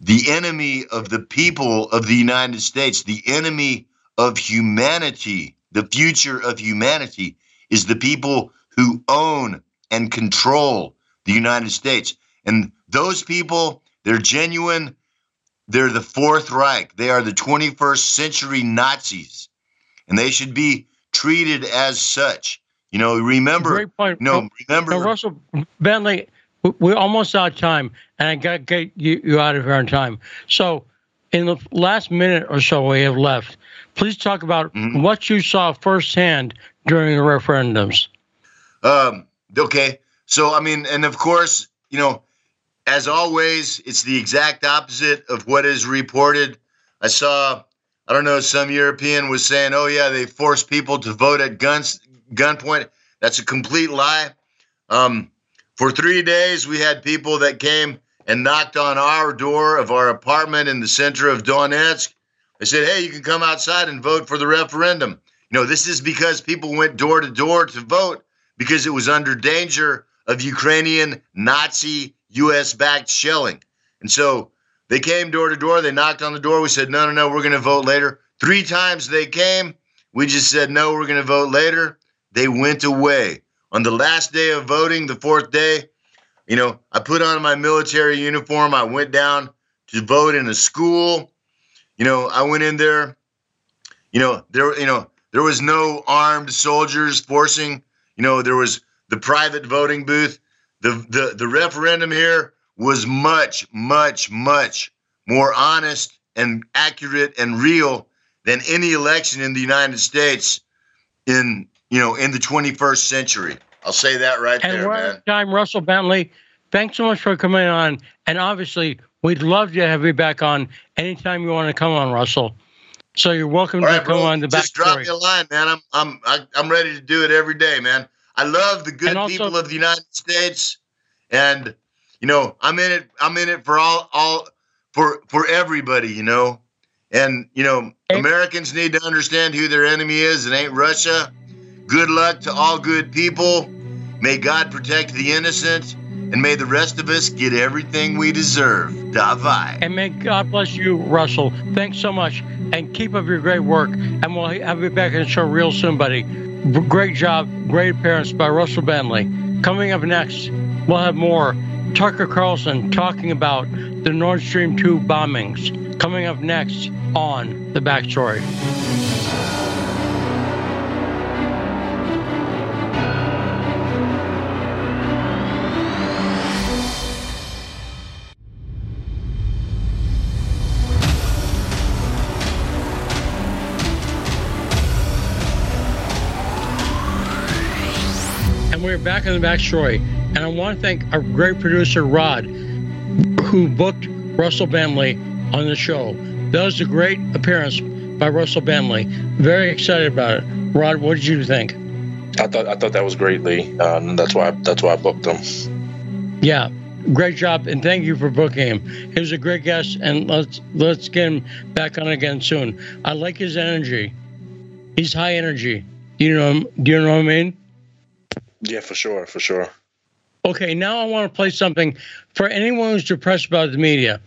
The enemy of the people of the United States, the enemy of humanity, the future of humanity, is the people who own and control the United States. And those people, they're genuine. They're the Fourth Reich. They are the 21st century Nazis. And they should be treated as such. You know, remember. Great point. No, remember. Now, Russell Bentley, we're almost out of time, and I got to get you, you out of here on time. So, in the last minute or so we have left, Please talk about mm-hmm. what you saw firsthand during the referendums. Um, okay. So, I mean, and of course, you know, as always, it's the exact opposite of what is reported. I saw, I don't know, some European was saying, oh, yeah, they force people to vote at guns, gunpoint. That's a complete lie. Um, for three days, we had people that came and knocked on our door of our apartment in the center of Donetsk they said, hey, you can come outside and vote for the referendum. You know, this is because people went door to door to vote because it was under danger of Ukrainian Nazi US backed shelling. And so they came door to door. They knocked on the door. We said, no, no, no, we're going to vote later. Three times they came. We just said, no, we're going to vote later. They went away. On the last day of voting, the fourth day, you know, I put on my military uniform. I went down to vote in a school. You know, I went in there. You know, there, you know, there was no armed soldiers forcing. You know, there was the private voting booth. The the the referendum here was much, much, much more honest and accurate and real than any election in the United States in you know in the 21st century. I'll say that right and there, man. time, Russell Bentley. Thanks so much for coming on. And obviously, we'd love to have you back on anytime you want to come on, Russell. So you're welcome All to right, come bro. on the back Just drop me a line, man. I'm I'm I- I'm ready to do it every day, man. I love the good also- people of the United States, and you know I'm in it. I'm in it for all all for for everybody, you know. And you know. Americans need to understand who their enemy is. It ain't Russia. Good luck to all good people. May God protect the innocent, and may the rest of us get everything we deserve. Davai. And may God bless you, Russell. Thanks so much. And keep up your great work. And we'll have you back on the show real soon, buddy. Great job. Great appearance by Russell Bentley. Coming up next, we'll have more Tucker Carlson talking about the Nord Stream 2 bombings. Coming up next on The Backstory. Back on the backstory. And I want to thank our great producer, Rod, who booked Russell Bentley on the show. That was a great appearance by Russell Bentley. Very excited about it. Rod, what did you think? I thought I thought that was great, Lee. Um, that's why that's why I booked him. Yeah, great job, and thank you for booking him. He was a great guest, and let's let's get him back on again soon. I like his energy. He's high energy. You know, do you know what I mean? Yeah, for sure, for sure. Okay, now I want to play something for anyone who's depressed about the media.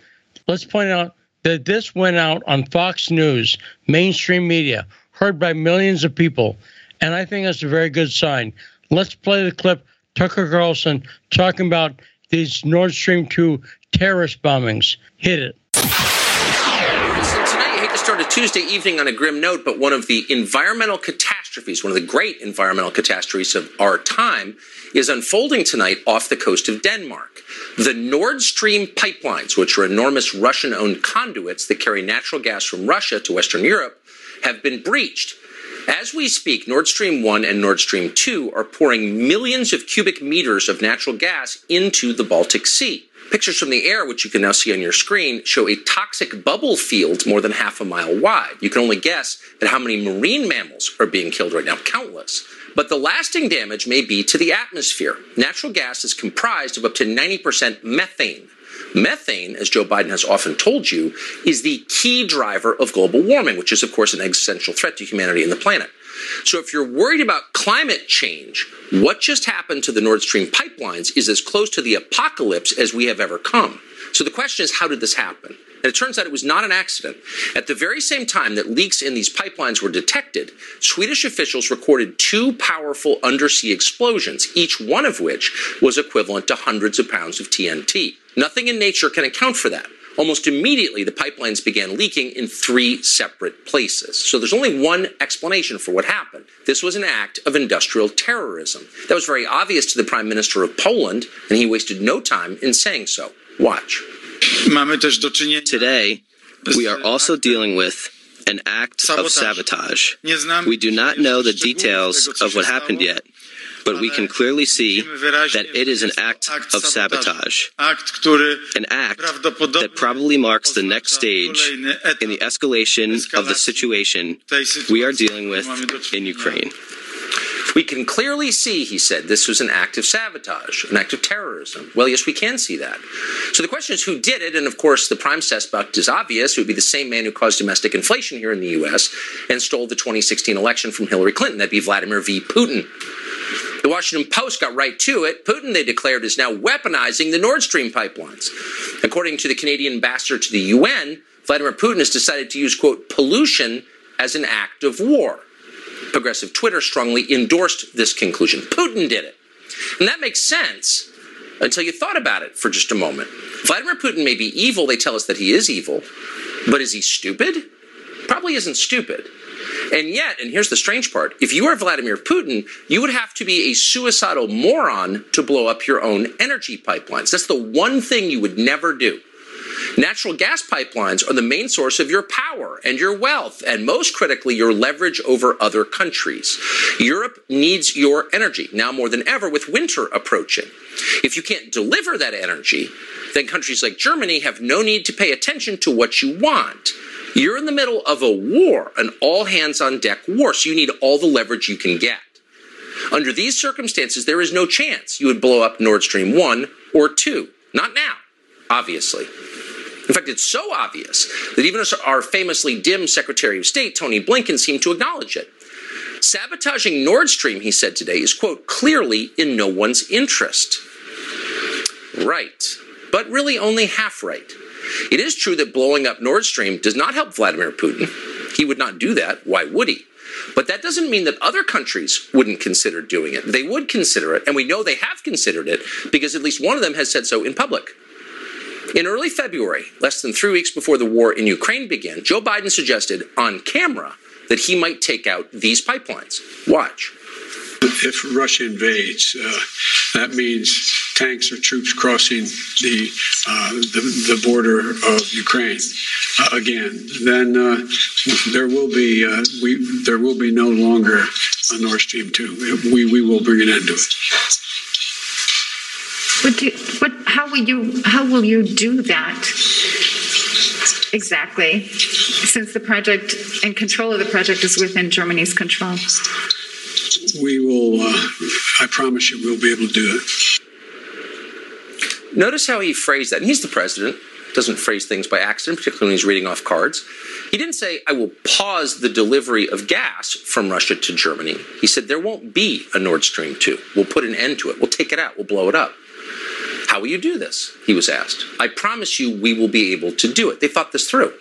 Let's point out that this went out on Fox News, mainstream media, heard by millions of people, and I think that's a very good sign. Let's play the clip. Tucker Carlson talking about these Nord Stream 2 terrorist bombings. Hit it. Tuesday evening on a grim note, but one of the environmental catastrophes, one of the great environmental catastrophes of our time, is unfolding tonight off the coast of Denmark. The Nord Stream pipelines, which are enormous Russian owned conduits that carry natural gas from Russia to Western Europe, have been breached. As we speak, Nord Stream 1 and Nord Stream 2 are pouring millions of cubic meters of natural gas into the Baltic Sea. Pictures from the air, which you can now see on your screen, show a toxic bubble field more than half a mile wide. You can only guess at how many marine mammals are being killed right now, countless. But the lasting damage may be to the atmosphere. Natural gas is comprised of up to 90% methane. Methane, as Joe Biden has often told you, is the key driver of global warming, which is, of course, an existential threat to humanity and the planet. So if you're worried about climate change, what just happened to the Nord Stream pipelines is as close to the apocalypse as we have ever come. So the question is, how did this happen? And it turns out it was not an accident. At the very same time that leaks in these pipelines were detected, Swedish officials recorded two powerful undersea explosions, each one of which was equivalent to hundreds of pounds of TNT. Nothing in nature can account for that. Almost immediately, the pipelines began leaking in three separate places. So there's only one explanation for what happened. This was an act of industrial terrorism. That was very obvious to the Prime Minister of Poland, and he wasted no time in saying so. Watch. Mamy też do czynienia Today, we are also dealing with an act of Sabotage. sabotage. Nie znamy We do not know the details of what happened yet, but we can clearly see that it is an act of sabotage, an act that probably marks the next stage in the escalation of the situation we are dealing with którą mamy do in. Ukraine. We can clearly see, he said, this was an act of sabotage, an act of terrorism. Well, yes, we can see that. So the question is who did it? And of course, the prime suspect is obvious. It would be the same man who caused domestic inflation here in the U.S. and stole the 2016 election from Hillary Clinton. That'd be Vladimir V. Putin. The Washington Post got right to it. Putin, they declared, is now weaponizing the Nord Stream pipelines. According to the Canadian ambassador to the UN, Vladimir Putin has decided to use, quote, pollution as an act of war. Progressive Twitter strongly endorsed this conclusion. Putin did it. And that makes sense until you thought about it for just a moment. Vladimir Putin may be evil, they tell us that he is evil, but is he stupid? Probably isn't stupid. And yet, and here's the strange part if you are Vladimir Putin, you would have to be a suicidal moron to blow up your own energy pipelines. That's the one thing you would never do. Natural gas pipelines are the main source of your power and your wealth, and most critically, your leverage over other countries. Europe needs your energy now more than ever with winter approaching. If you can't deliver that energy, then countries like Germany have no need to pay attention to what you want. You're in the middle of a war, an all hands on deck war, so you need all the leverage you can get. Under these circumstances, there is no chance you would blow up Nord Stream 1 or 2. Not now, obviously. In fact, it's so obvious that even our famously dim Secretary of State, Tony Blinken, seemed to acknowledge it. Sabotaging Nord Stream, he said today, is, quote, clearly in no one's interest. Right. But really only half right. It is true that blowing up Nord Stream does not help Vladimir Putin. He would not do that. Why would he? But that doesn't mean that other countries wouldn't consider doing it. They would consider it, and we know they have considered it because at least one of them has said so in public. In early February, less than three weeks before the war in Ukraine began, Joe Biden suggested on camera that he might take out these pipelines. Watch. If Russia invades, uh, that means tanks or troops crossing the uh, the, the, border of Ukraine uh, again. Then uh, there will be uh, we there will be no longer a Nord Stream two. We we will bring an end to it. But, do, but how will you how will you do that exactly? Since the project and control of the project is within Germany's control. We will. Uh, I promise you, we'll be able to do it. Notice how he phrased that. And he's the president. Doesn't phrase things by accident, particularly when he's reading off cards. He didn't say, I will pause the delivery of gas from Russia to Germany. He said, there won't be a Nord Stream 2. We'll put an end to it. We'll take it out. We'll blow it up. How will you do this? He was asked. I promise you we will be able to do it. They thought this through.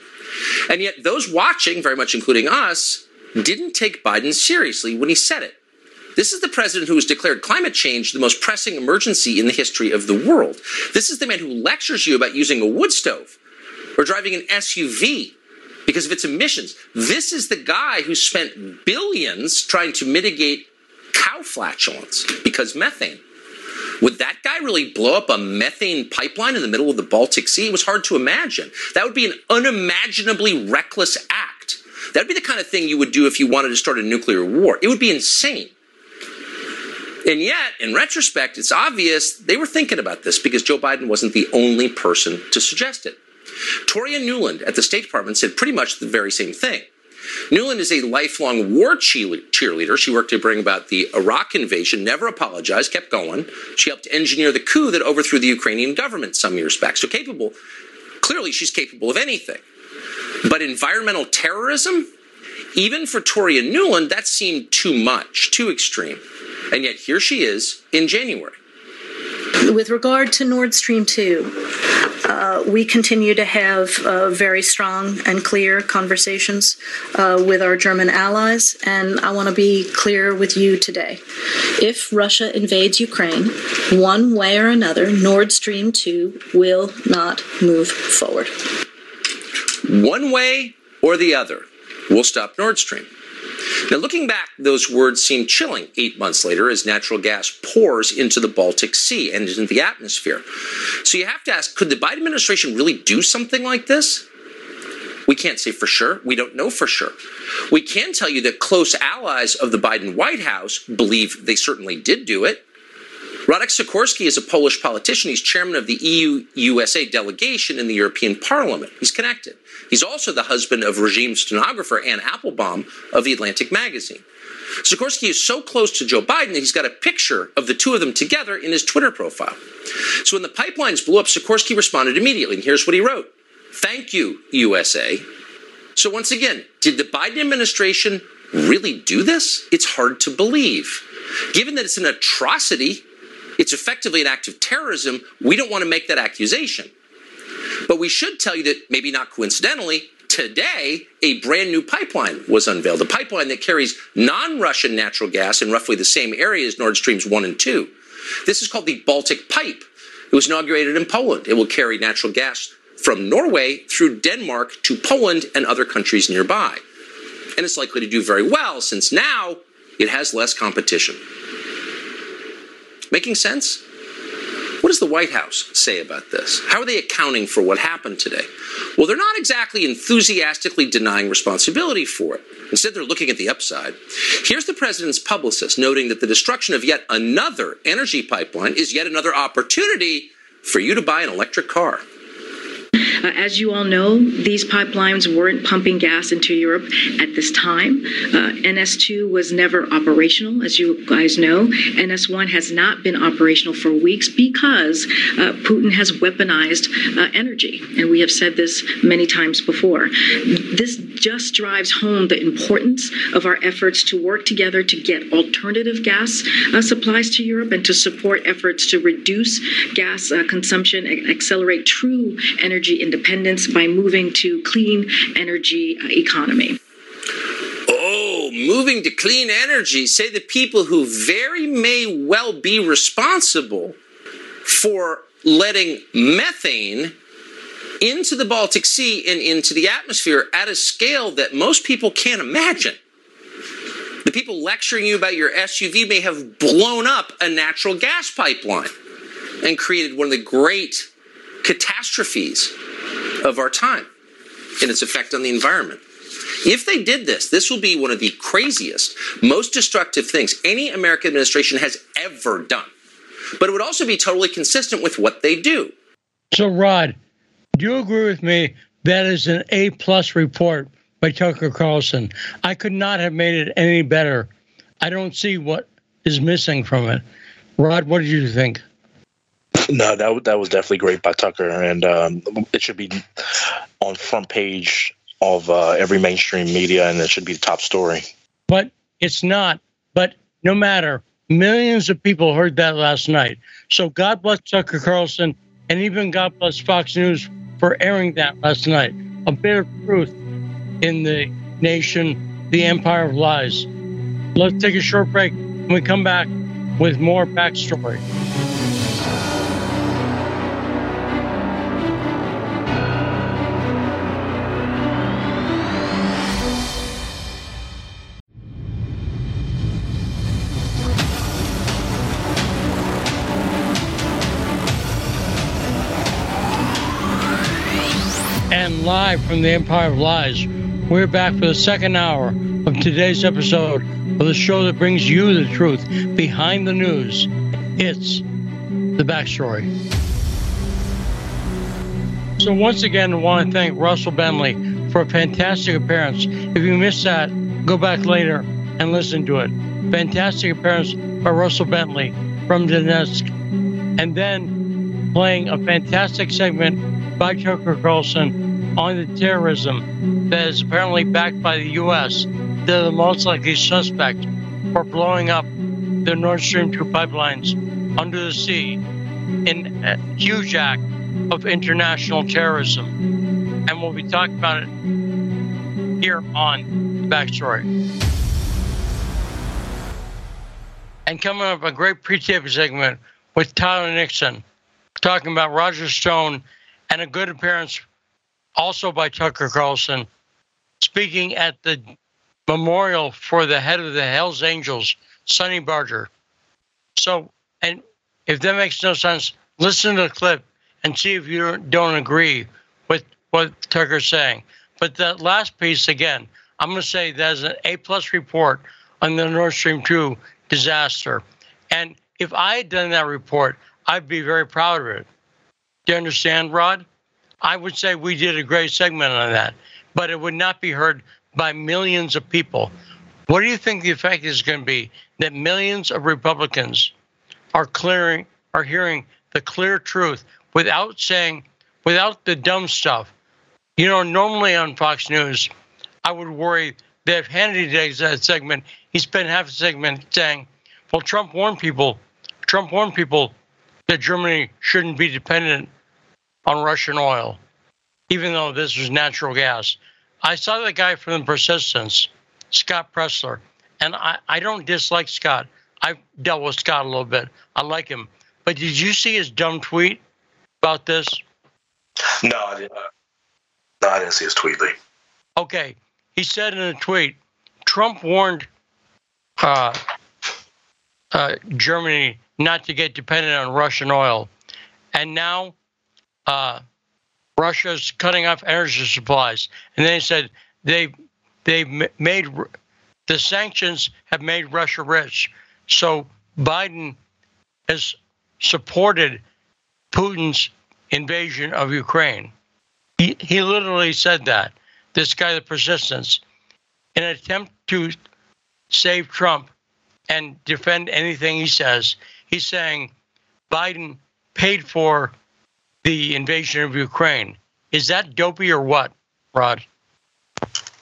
And yet, those watching, very much including us, didn't take Biden seriously when he said it. This is the president who has declared climate change the most pressing emergency in the history of the world. This is the man who lectures you about using a wood stove or driving an SUV because of its emissions. This is the guy who spent billions trying to mitigate cow flatulence because methane. Would that guy really blow up a methane pipeline in the middle of the Baltic Sea? It was hard to imagine. That would be an unimaginably reckless act. That would be the kind of thing you would do if you wanted to start a nuclear war. It would be insane. And yet, in retrospect, it's obvious they were thinking about this because Joe Biden wasn't the only person to suggest it. Toria Nuland at the State Department said pretty much the very same thing. Nuland is a lifelong war cheerleader. She worked to bring about the Iraq invasion, never apologized, kept going. She helped engineer the coup that overthrew the Ukrainian government some years back. So capable, clearly she's capable of anything. But environmental terrorism, even for Toria Nuland, that seemed too much, too extreme. And yet here she is in January. With regard to Nord Stream 2, uh, we continue to have uh, very strong and clear conversations uh, with our German allies, and I want to be clear with you today. If Russia invades Ukraine, one way or another, Nord Stream 2 will not move forward. One way or the other, we'll stop Nord Stream. Now, looking back, those words seem chilling eight months later as natural gas pours into the Baltic Sea and into the atmosphere. So you have to ask could the Biden administration really do something like this? We can't say for sure. We don't know for sure. We can tell you that close allies of the Biden White House believe they certainly did do it. Radek Sikorski is a Polish politician. He's chairman of the EU USA delegation in the European Parliament. He's connected. He's also the husband of regime stenographer Anne Applebaum of The Atlantic magazine. Sikorski is so close to Joe Biden that he's got a picture of the two of them together in his Twitter profile. So when the pipelines blew up, Sikorski responded immediately. And here's what he wrote Thank you, USA. So once again, did the Biden administration really do this? It's hard to believe. Given that it's an atrocity, it's effectively an act of terrorism. We don't want to make that accusation. But we should tell you that maybe not coincidentally, Today, a brand new pipeline was unveiled, a pipeline that carries non Russian natural gas in roughly the same area as Nord Streams 1 and 2. This is called the Baltic Pipe. It was inaugurated in Poland. It will carry natural gas from Norway through Denmark to Poland and other countries nearby. And it's likely to do very well since now it has less competition. Making sense? What does the White House say about this? How are they accounting for what happened today? Well, they're not exactly enthusiastically denying responsibility for it. Instead, they're looking at the upside. Here's the president's publicist noting that the destruction of yet another energy pipeline is yet another opportunity for you to buy an electric car. Uh, as you all know, these pipelines weren't pumping gas into Europe at this time. Uh, NS2 was never operational, as you guys know. NS1 has not been operational for weeks because uh, Putin has weaponized uh, energy. And we have said this many times before. This just drives home the importance of our efforts to work together to get alternative gas uh, supplies to Europe and to support efforts to reduce gas uh, consumption, accelerate true energy energy independence by moving to clean energy uh, economy. Oh, moving to clean energy, say the people who very may well be responsible for letting methane into the Baltic Sea and into the atmosphere at a scale that most people can't imagine. The people lecturing you about your SUV may have blown up a natural gas pipeline and created one of the great catastrophes of our time and its effect on the environment. If they did this, this will be one of the craziest, most destructive things any American administration has ever done. But it would also be totally consistent with what they do. So, Rod, do you agree with me that is an A plus report by Tucker Carlson? I could not have made it any better. I don't see what is missing from it. Rod, what did you think? No, that that was definitely great by Tucker, and um, it should be on front page of uh, every mainstream media, and it should be the top story. But it's not. But no matter, millions of people heard that last night. So God bless Tucker Carlson, and even God bless Fox News for airing that last night. A bit of truth in the nation, the empire of lies. Let's take a short break. When we come back with more backstory. Live from the Empire of Lies. We're back for the second hour of today's episode of the show that brings you the truth behind the news. It's the backstory. So, once again, I want to thank Russell Bentley for a fantastic appearance. If you missed that, go back later and listen to it. Fantastic appearance by Russell Bentley from Donetsk. And then playing a fantastic segment by Tucker Carlson on the terrorism that is apparently backed by the U.S. They're the most likely suspect for blowing up the Nord Stream 2 pipelines under the sea in a huge act of international terrorism. And we'll be talking about it here on Backstory. And coming up, a great pre-tape segment with Tyler Nixon, talking about Roger Stone and a good appearance also by Tucker Carlson, speaking at the memorial for the head of the Hells Angels, Sonny Barger. So, and if that makes no sense, listen to the clip and see if you don't agree with what Tucker's saying. But that last piece, again, I'm going to say that's an A plus report on the Nord Stream 2 disaster. And if I had done that report, I'd be very proud of it. Do you understand, Rod? I would say we did a great segment on that, but it would not be heard by millions of people. What do you think the effect is going to be that millions of Republicans are clearing, are hearing the clear truth without saying, without the dumb stuff? You know, normally on Fox News, I would worry that if Hannity does that segment, he spent half the segment saying, well, Trump warned people, Trump warned people that Germany shouldn't be dependent on Russian oil, even though this was natural gas. I saw the guy from the Persistence, Scott Presler, and I, I don't dislike Scott. I've dealt with Scott a little bit. I like him. But did you see his dumb tweet about this? No, I didn't. No, I didn't see his tweet, Lee. Okay. He said in a tweet, Trump warned uh, uh, Germany not to get dependent on Russian oil. And now uh, Russia's cutting off energy supplies. And then he said they they've made the sanctions have made Russia rich. So Biden has supported Putin's invasion of Ukraine. He, he literally said that. This guy, the persistence, in an attempt to save Trump and defend anything he says, he's saying Biden paid for the invasion of Ukraine. Is that dopey or what, Rod?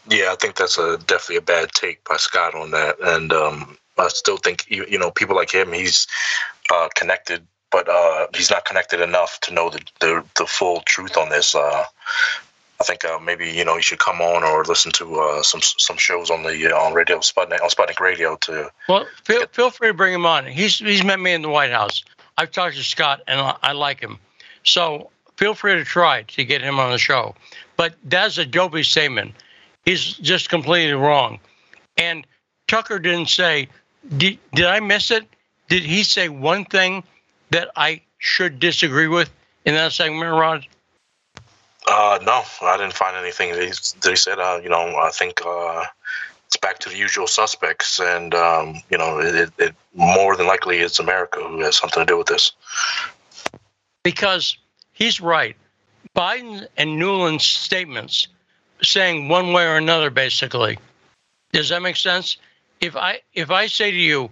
Yeah, I think that's a definitely a bad take by Scott on that, and um, I still think you, you know people like him. He's uh, connected, but uh, he's not connected enough to know the the, the full truth on this. Uh, I think uh, maybe you know he should come on or listen to uh, some some shows on the uh, on radio Sputnik on Sputnik Radio to. Well, feel feel free to bring him on. He's he's met me in the White House. I've talked to Scott and I like him, so feel free to try to get him on the show. But that's a dopey statement. He's just completely wrong. And Tucker didn't say. Did, did I miss it? Did he say one thing that I should disagree with in that segment, Rod? Uh, no, I didn't find anything. They, they said, uh, you know, I think uh, it's back to the usual suspects, and um, you know, it, it more than likely it's America who has something to do with this. Because he's right. Biden and Nuland's statements saying one way or another, basically. Does that make sense? If I if I say to you,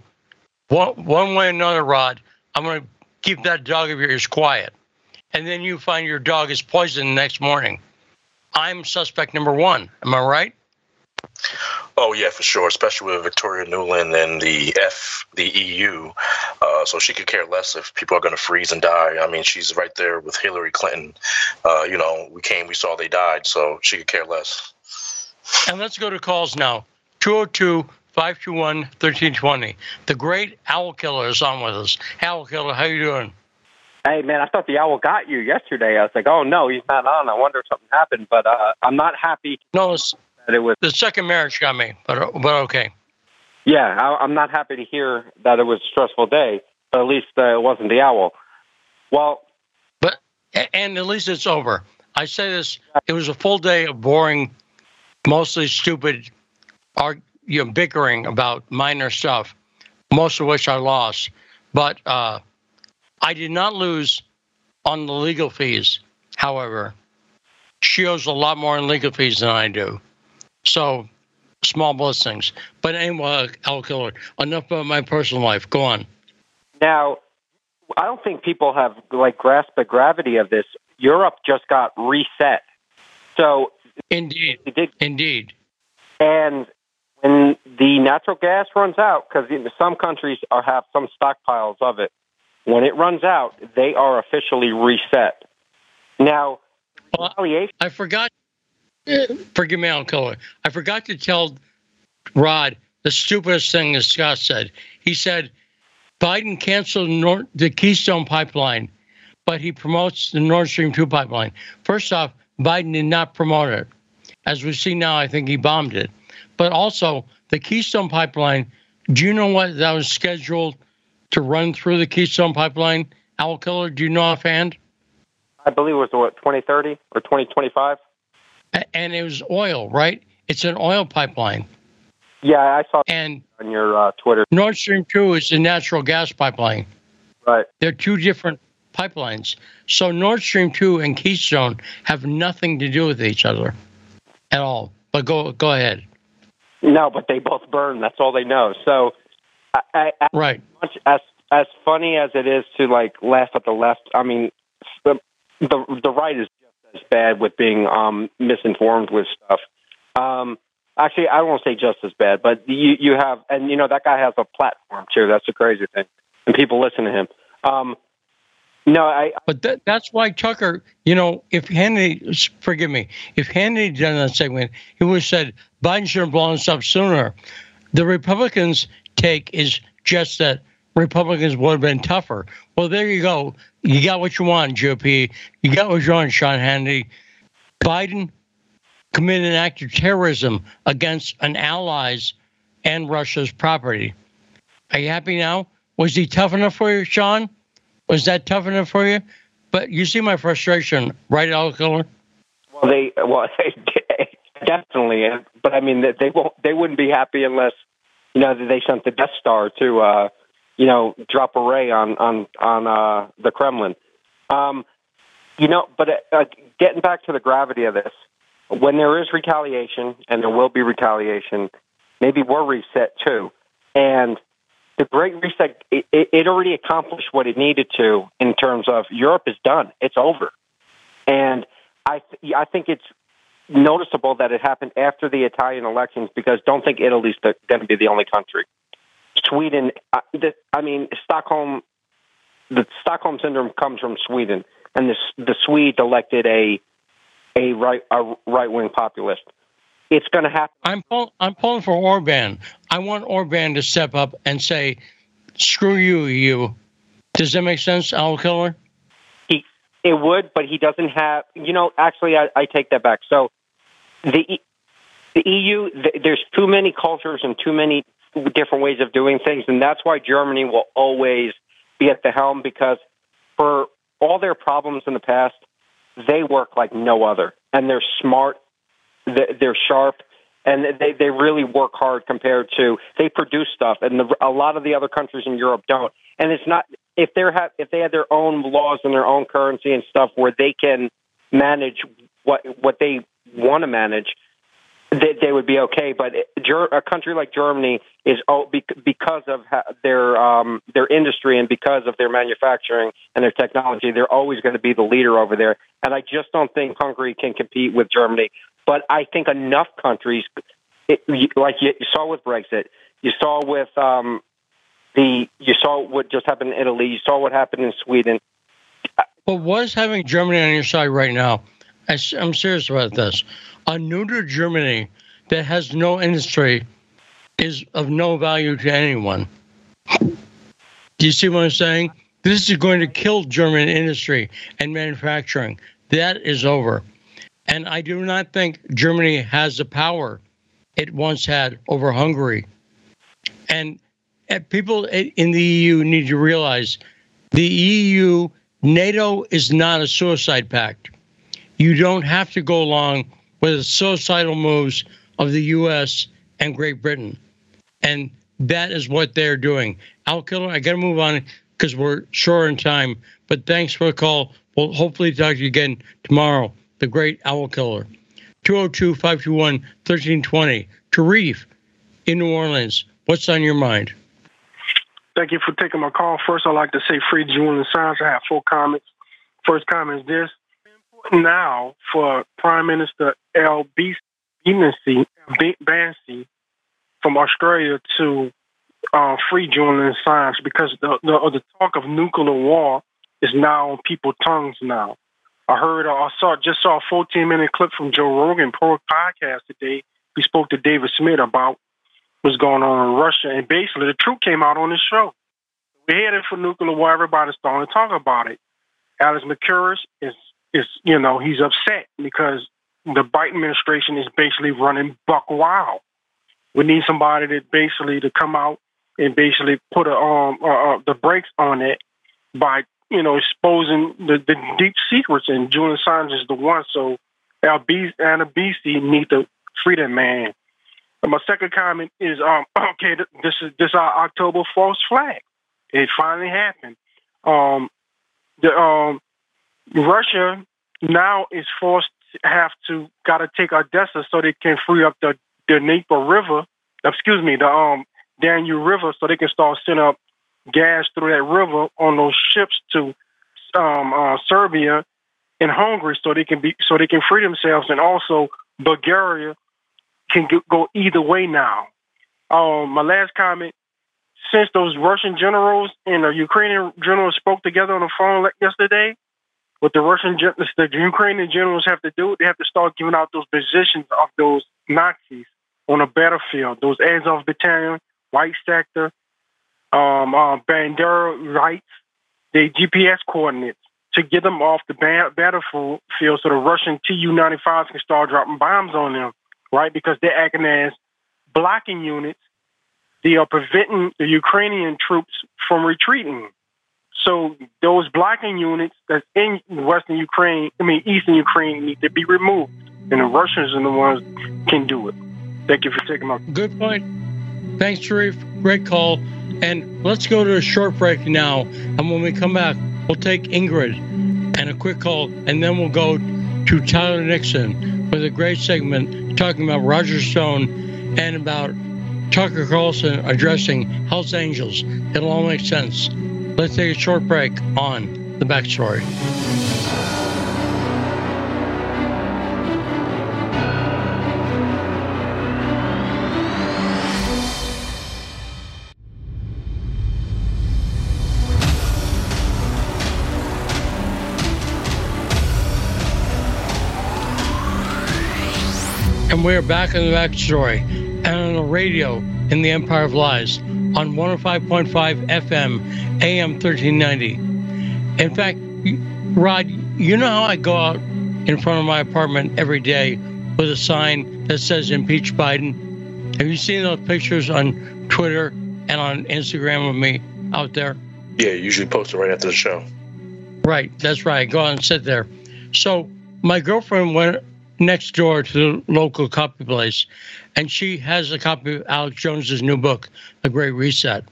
one one way or another, Rod, I'm going to keep that dog of yours quiet, and then you find your dog is poisoned the next morning, I'm suspect number one. Am I right? Oh yeah, for sure. Especially with Victoria Nuland and the F, the EU. Uh, so she could care less if people are going to freeze and die. I mean, she's right there with Hillary Clinton. Uh, you know, we came, we saw they died, so she could care less. And let's go to calls now. 202 521 1320. The great Owl Killer is on with us. Owl Killer, how you doing? Hey man, I thought the owl got you yesterday. I was like, oh no, he's not on. I wonder if something happened. But uh, I'm not happy. No, it's, it was the second marriage got me, but but okay. Yeah, I, I'm not happy to hear that it was a stressful day. But at least uh, it wasn't the owl. Well, but and at least it's over. I say this: it was a full day of boring, mostly stupid, arg- you know, bickering about minor stuff, most of which I lost. But uh, I did not lose on the legal fees. However, she owes a lot more in legal fees than I do. So, small blessings. But anyway, Al Killer, enough about my personal life. Go on. Now, I don't think people have like grasped the gravity of this. Europe just got reset. So, indeed, did. Indeed. And when the natural gas runs out, because some countries are, have some stockpiles of it, when it runs out, they are officially reset. Now, well, I forgot. Forgive me, Al Killer. I forgot to tell Rod the stupidest thing that Scott said. He said Biden canceled Nord, the Keystone pipeline, but he promotes the Nord Stream 2 pipeline. First off, Biden did not promote it. As we see now, I think he bombed it. But also, the Keystone pipeline, do you know what that was scheduled to run through the Keystone pipeline? Al Killer, do you know offhand? I believe it was what, 2030 or 2025? And it was oil, right? It's an oil pipeline. Yeah, I saw and on your uh, Twitter. Nord Stream 2 is a natural gas pipeline. Right. They're two different pipelines. So Nord Stream 2 and Keystone have nothing to do with each other at all. But go go ahead. No, but they both burn. That's all they know. So, I, I, right. Much, as as funny as it is to like laugh at the left, I mean, the the, the right is as bad with being um, misinformed with stuff. Um, actually, I won't say just as bad, but you you have, and you know that guy has a platform too. That's the crazy thing, and people listen to him. Um, No, I. But that, that's why Tucker, you know, if Hannity, forgive me, if Hannity done that segment, he would have said Biden should have blown this up sooner. The Republicans' take is just that Republicans would have been tougher. Well, there you go. You got what you want, GOP. You got what you want, Sean Hannity. Biden committed an act of terrorism against an ally's and Russia's property. Are you happy now? Was he tough enough for you, Sean? Was that tough enough for you? But you see my frustration, right, Al Killer? Well, they well [LAUGHS] they definitely, but I mean they won't. They wouldn't be happy unless you know they sent the Death Star to uh, you know drop a ray on on on uh, the Kremlin. Um, you know, but uh, getting back to the gravity of this, when there is retaliation, and there will be retaliation, maybe we're reset too, and the Great Reset, it, it already accomplished what it needed to in terms of Europe is done. It's over. And I, th- I think it's noticeable that it happened after the Italian elections because don't think Italy's going to be the only country. Sweden, uh, the, I mean, Stockholm, the Stockholm syndrome comes from Sweden, and the, the Swedes elected a a right a right wing populist it's going to happen. I'm pull, I'm pulling for Orban. I want Orban to step up and say, "Screw you, you." Does that make sense, Al Killer? He it would, but he doesn't have. You know, actually, I, I take that back. So the the EU, the, there's too many cultures and too many different ways of doing things, and that's why Germany will always be at the helm because for all their problems in the past, they work like no other, and they're smart they're sharp and they they really work hard compared to they produce stuff and the, a lot of the other countries in Europe don't. And it's not if they're have if they had their own laws and their own currency and stuff where they can manage what what they want to manage they, they would be okay but a country like Germany is oh, because of their um, their industry and because of their manufacturing and their technology they're always going to be the leader over there and I just don't think Hungary can compete with Germany but I think enough countries, it, like you saw with Brexit, you saw with um, the, you saw what just happened in Italy, you saw what happened in Sweden. But what is having Germany on your side right now? I'm serious about this. A neuter Germany that has no industry is of no value to anyone. Do you see what I'm saying? This is going to kill German industry and manufacturing. That is over. And I do not think Germany has the power it once had over Hungary. And eh, people in the EU need to realize the EU, NATO is not a suicide pact. You don't have to go along with the suicidal moves of the US and Great Britain. And that is what they're doing. Al Killer, I got to move on because we're short on time. But thanks for the call. We'll hopefully talk to you again tomorrow the great owl killer. 202 521 1320. Tarif in New Orleans, what's on your mind? Thank you for taking my call. First, I'd like to say free Julian Assange. I have four comments. First comment is this. Now, for Prime Minister Albanese Bansi from Australia to uh, free Julian Assange because the, the, the talk of nuclear war is now on people's tongues now. I heard, uh, I saw, just saw a 14 minute clip from Joe Rogan podcast today. He spoke to David Smith about what's going on in Russia, and basically the truth came out on the show. We're headed for nuclear war. Everybody's starting to talk about it. Alex Mercouris is, is, you know, he's upset because the Biden administration is basically running buck wild. We need somebody that basically to come out and basically put a, um uh, uh, the brakes on it by you know, exposing the, the deep secrets, and Julian Assange is the one. So Albanese need to free that man. And my second comment is, um, [CLEARS THROAT] okay, this is this our October false flag. It finally happened. Um, the um, Russia now is forced to have to got to take Odessa so they can free up the the River. Excuse me, the um Danube River, so they can start sending up gas through that river on those ships to um, uh, Serbia and Hungary, so they can be so they can free themselves, and also Bulgaria can go either way now. Um, my last comment: since those Russian generals and the Ukrainian generals spoke together on the phone yesterday, what the Russian the Ukrainian generals have to do, they have to start giving out those positions of those Nazis on a battlefield. Those Azov Battalion, White Sector, um, uh, Bandera Rights, the GPS coordinates to get them off the ba- battlefield so the Russian Tu-95s can start dropping bombs on them, right? Because they're acting as blocking units. They are preventing the Ukrainian troops from retreating. So those blocking units that's in Western Ukraine, I mean Eastern Ukraine, need to be removed, and the Russians are the ones can do it. Thank you for taking my. Good point. Thanks, Sharif. Great call. And let's go to a short break now. And when we come back, we'll take Ingrid and a quick call, and then we'll go to Tyler Nixon with a great segment talking about Roger Stone and about Tucker Carlson addressing Hells Angels. It'll all make sense. Let's take a short break on the backstory. And we're back in the backstory and on the radio in the Empire of Lies on 105.5 FM, AM 1390. In fact, Rod, you know how I go out in front of my apartment every day with a sign that says impeach Biden? Have you seen those pictures on Twitter and on Instagram of me out there? Yeah, usually post it right after the show. Right, that's right. I go out and sit there. So my girlfriend went next door to the local copy place, and she has a copy of Alex Jones's new book, The Great Reset.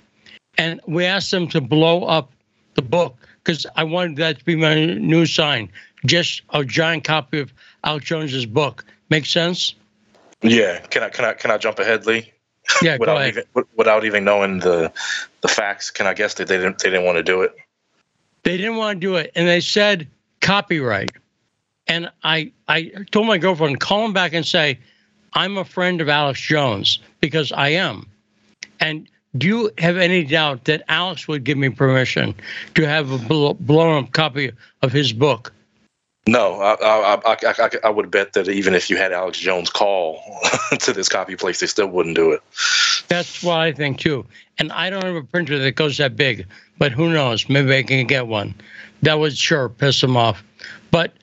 And we asked them to blow up the book because I wanted that to be my new sign, just a giant copy of Alex Jones's book. Make sense? Yeah. Can I can I can I jump ahead, Lee? Yeah, go [LAUGHS] without ahead. even without even knowing the the facts, can I guess that they didn't they didn't want to do it? They didn't want to do it, and they said copyright. And I, I told my girlfriend, call him back and say, I'm a friend of Alex Jones because I am. And do you have any doubt that Alex would give me permission to have a bl- blown up copy of his book? No, I I, I, I, I would bet that even if you had Alex Jones call [LAUGHS] to this copy place, they still wouldn't do it. That's what I think too. And I don't have a printer that goes that big, but who knows? Maybe I can get one. That would sure piss him off. But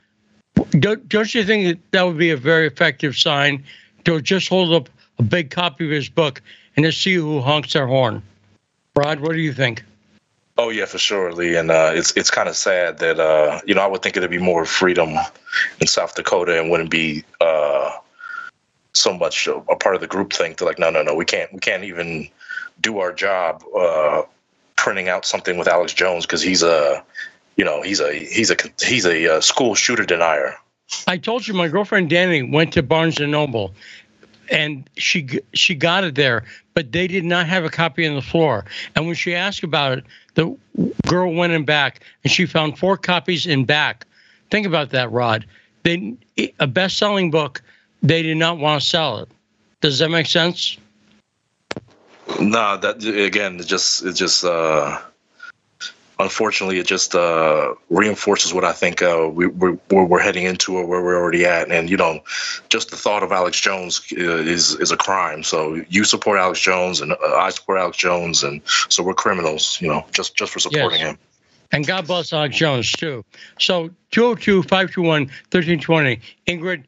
don't, don't you think that that would be a very effective sign to just hold up a big copy of his book and to see who honks their horn? Rod, what do you think? Oh yeah, for sure, Lee. And uh, it's it's kind of sad that uh, you know I would think it'd be more freedom in South Dakota and wouldn't be uh, so much a, part of the group to like no no no we can't we can't even do our job uh, printing out something with Alex Jones because he's a you know he's a he's a he's a uh, school shooter denier. I told you my girlfriend Danny went to Barnes and Noble, and she she got it there, but they did not have a copy on the floor. And when she asked about it, the girl went in back and she found four copies in back. Think about that, Rod. They a best-selling book. They did not want to sell it. Does that make sense? No, that again, it just it just uh, unfortunately it just uh, reinforces what I think uh, we, we're where we're heading into or where we're already at. And you know, just the thought of Alex Jones uh, is is a crime. So you support Alex Jones, and uh, I support Alex Jones, and so we're criminals. You know, just just for supporting Yes. him. And God bless Alex Jones, too. So 202 521 1320. Ingrid,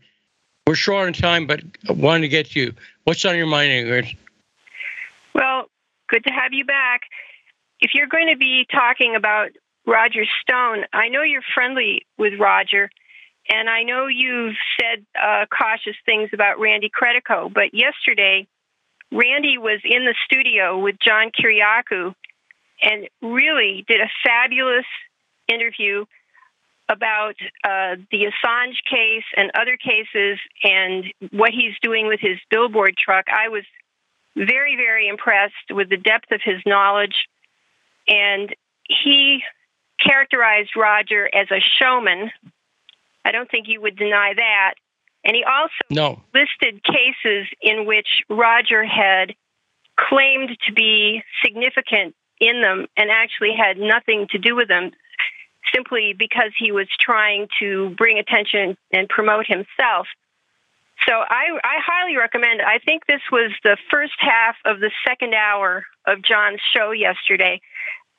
we're short on time, but I wanted to get to you. What's on your mind, Ingrid? Well, good to have you back. If you're going to be talking about Roger Stone, I know you're friendly with Roger, and I know you've said uh, cautious things about Randy Credico, but yesterday, Randy was in the studio with John Kiriakou and really did a fabulous interview about uh, the Assange case and other cases and what he's doing with his billboard truck. I was very, very impressed with the depth of his knowledge. And he characterized Roger as a showman. I don't think you would deny that. And he also No. listed cases in which Roger had claimed to be significant in them and actually had nothing to do with them simply because he was trying to bring attention and promote himself. So I, I highly recommend. I think this was the first half of the second hour of John's show yesterday.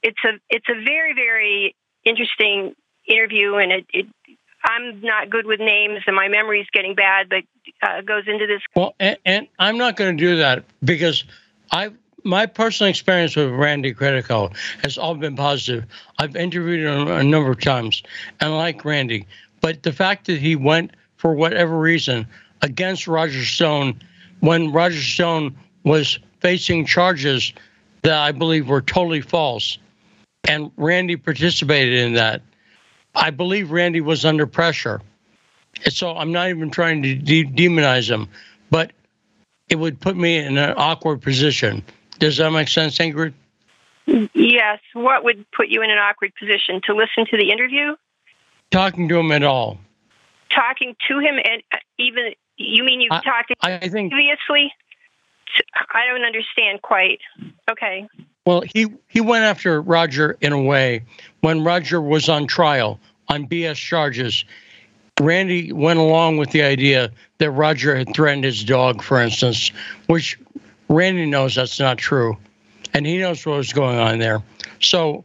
It's a it's a very very interesting interview, and it, it I'm not good with names, and my memory's getting bad, but uh, goes into this. Well, and, and I'm not going to do that because I my personal experience with Randy Credico has all been positive. I've interviewed him a number of times, and I like Randy, but the fact that he went for whatever reason against Roger Stone when Roger Stone was facing charges that I believe were totally false. And Randy participated in that. I believe Randy was under pressure. So I'm not even trying to de- demonize him, but it would put me in an awkward position. Does that make sense, Ingrid? Yes. What would put you in an awkward position? To listen to the interview? Talking to him at all. Talking to him, and uh, even you mean you've I- talked to I think previously? I don't understand quite. Okay. Well, he he went after Roger in a way when Roger was on trial on BS charges. Randy went along with the idea that Roger had threatened his dog, for instance, which Randy knows that's not true, and he knows what was going on there. So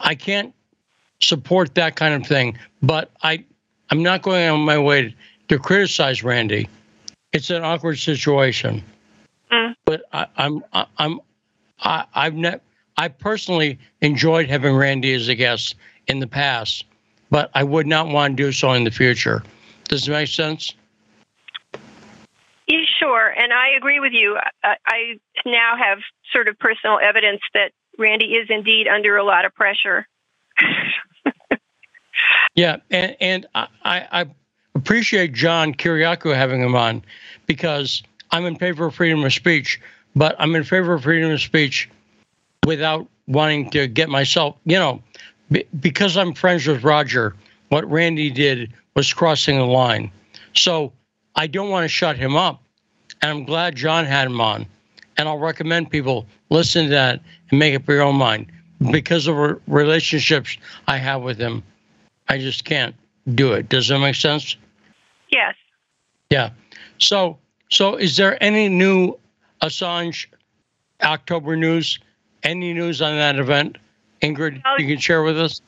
I can't support that kind of thing, but I I'm not going on my way to criticize Randy. It's an awkward situation mm. but I, I'm I, I'm I, I've ne- I personally enjoyed having Randy as a guest in the past, but I would not want to do so in the future. Does it make sense? Yeah, sure, and I agree with you. I, I now have sort of personal evidence that Randy is indeed under a lot of pressure. [LAUGHS] Yeah, and and I I appreciate John Kiriakou having him on because I'm in favor of freedom of speech, but I'm in favor of freedom of speech without wanting to get myself, you know, be- because I'm friends with Roger. What Randy did was crossing the line, so I don't want to shut him up, and I'm glad John had him on, and I'll recommend people listen to that and make up your own mind because of re- relationships I have with him. I just can't do it. Does that make sense? Yes. Yeah. So, so is there any new Assange October news? Any news on that event, Ingrid? You can share with us.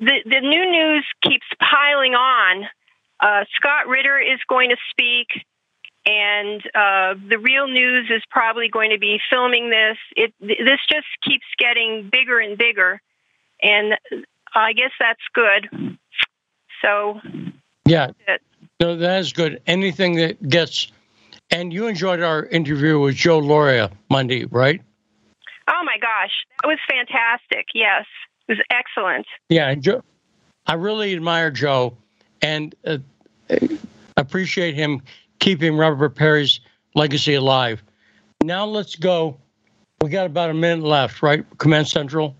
The the new news keeps piling on. Uh, Scott Ritter is going to speak, and uh, the real news is probably going to be filming this. It this just keeps getting bigger and bigger, and I guess that's good. So Yeah. it. No, that is good. Anything that gets, and you enjoyed our interview with Joe Lauria Monday, right? Oh my gosh, that was fantastic. Yes, it was excellent. Yeah, Joe, I really admire Joe and uh, appreciate him keeping Robert Parry's legacy alive. Now let's go. We got about a minute left, right? Command Central.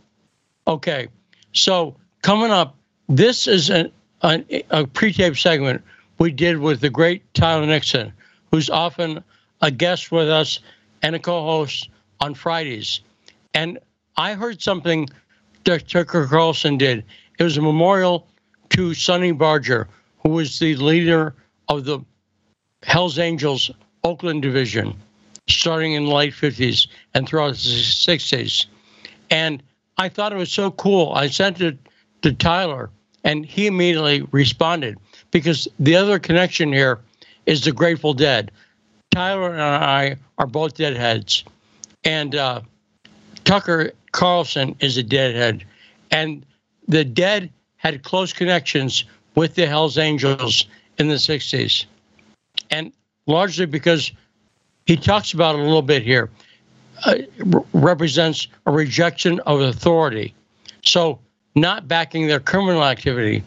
Okay, so coming up, this is an, an, a pre-tape segment we did with the great Tyler Nixon, who's often a guest with us and a co-host on Fridays. And I heard something that Tucker Carlson did. It was a memorial to Sonny Barger, who was the leader of the Hells Angels Oakland division, starting in the late 50s and throughout the 60s. And I thought it was so cool. I sent it to Tyler, and he immediately responded because the other connection here is the Grateful Dead. Tyler and I are both deadheads, and uh, Tucker Carlson is a deadhead, and the Dead had close connections with the Hells Angels in the 60s, and largely because he talks about it a little bit here, uh, re- represents a rejection of authority. So, not backing their criminal activity,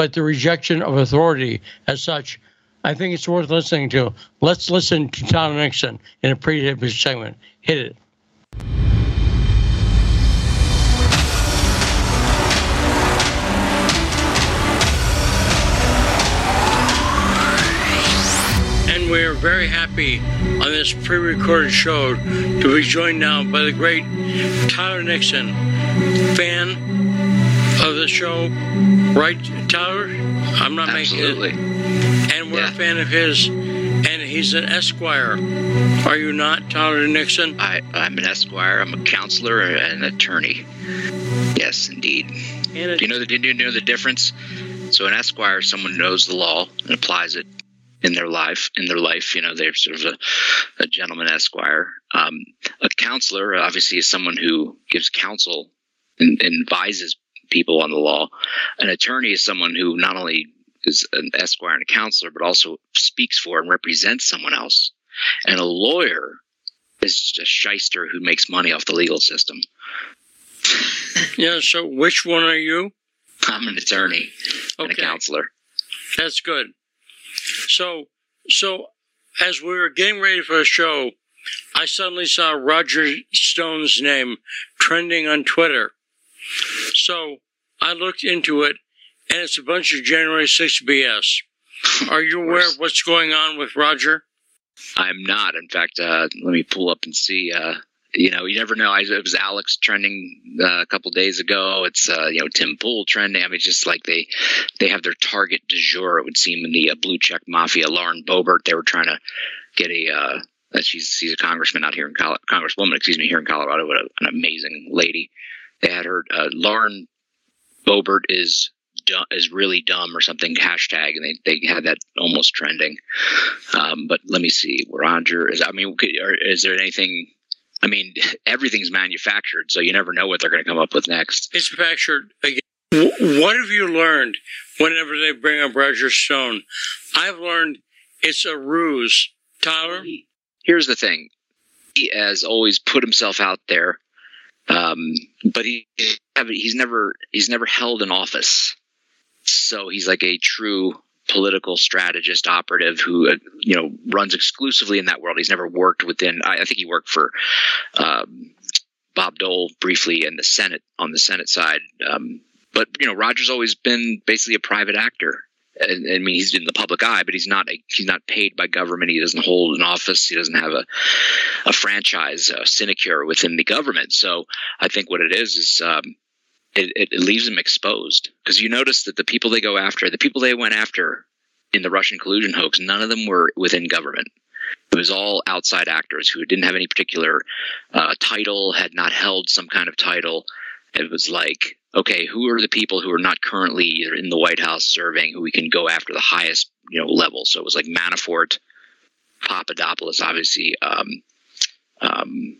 but the rejection of authority as such. I think it's worth listening to. Let's listen to Tom Nixon in a previous segment. Hit it. And we're very happy on this pre recorded show to be joined now by the great Tyler Nixon, fan of the show. Right, Tyler? I'm not Absolutely. making it. And we're a fan of his, and he's an Esquire. Are you not, Tyler Nixon? I, I'm an Esquire. I'm a counselor and an attorney. Yes, indeed. And do you know the do you know the difference? So an Esquire is someone who knows the law and applies it in their life. In their life, you know, they're sort of a, a gentleman Esquire. Um, a counselor, obviously, is someone who gives counsel and, and advises people on the law. An attorney is someone who not only is an Esquire and a counselor, but also speaks for and represents someone else. And a lawyer is just a shyster who makes money off the legal system. [LAUGHS] Yeah, so which one are you? I'm an attorney and a counselor. That's good. So, so as we were getting ready for the show, I suddenly saw Roger Stone's name trending on Twitter. So I looked into it, and it's a bunch of January 6 BS. Are you aware of what's going on with Roger? I'm not. In fact, uh, let me pull up and see. Uh, you know, you never know. I, it was Alex trending uh, a couple days ago. It's uh, you know Tim Pool trending. I mean, just like they they have their target du jour. It would seem in the uh, blue check mafia. Lauren Boebert. They were trying to get a. Uh, she's she's a congressman out here in Col- congresswoman, excuse me, here in Colorado. What a, an amazing lady. They had her. Uh, Lauren Boebert is is really dumb or something hashtag, and they they had that almost trending. Um, but let me see. Roger is. I mean, could- is there anything? I mean, [LAUGHS] everything's manufactured, so you never know what they're going to come up with next. It's manufactured again. What have you learned whenever they bring up Roger Stone? I've learned it's a ruse. Tyler? Here's the thing: he has always put himself out there, um, but he he's never he's never held an office. So he's like a true political strategist operative who uh, you know runs exclusively in that world. He's never worked within. I, I think he worked for um, Bob Dole briefly in the Senate on the Senate side. Um, but you know, Roger's always been basically a private actor. I mean, he's in the public eye, but he's not. He's not paid by government. He doesn't hold an office. He doesn't have a a franchise, a sinecure within the government. So I think what it is is um, it, it, leaves them exposed because you notice that the people they go after, the people they went after in the Russian collusion hoax, none of them were within government. It was all outside actors who didn't have any particular uh, title, had not held some kind of title. It was like, okay, who are the people who are not currently either in the White House serving, who we can go after the highest, you know, level? So it was like Manafort, Papadopoulos, obviously, um, um,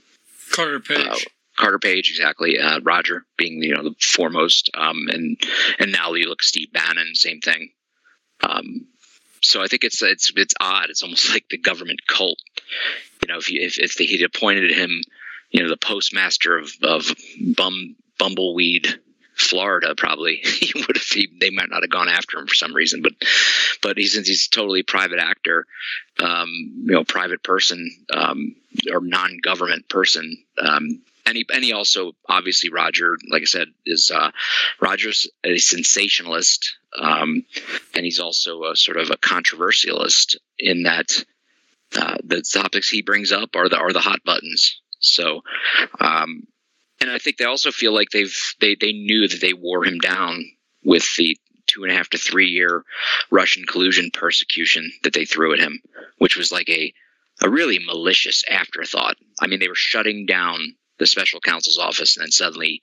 Carter Page. uh, Carter Page, exactly. Uh, Roger being you know the foremost, um, and and now you look Steve Bannon, same thing. Um, so I think it's it's it's odd. It's almost [LAUGHS] like the government cult. You know, if you, if if they had appointed him, you know, the postmaster of of bum bumbleweed. Florida probably [LAUGHS] he would have he, they might not have gone after him for some reason but but he, since he's totally private actor um, you know private person um, or non-government person um, and he and he also obviously Roger, like I said, is uh, Roger's a sensationalist, um, and he's also a sort of a controversialist in that uh, the topics he brings up are the are the hot buttons. So, um, and I think they also feel like they've they they knew that they wore him down with the two and a half to three year Russian collusion persecution that they threw at him, which was like a a really malicious afterthought. I mean, they were shutting down the special counsel's office, and then suddenly,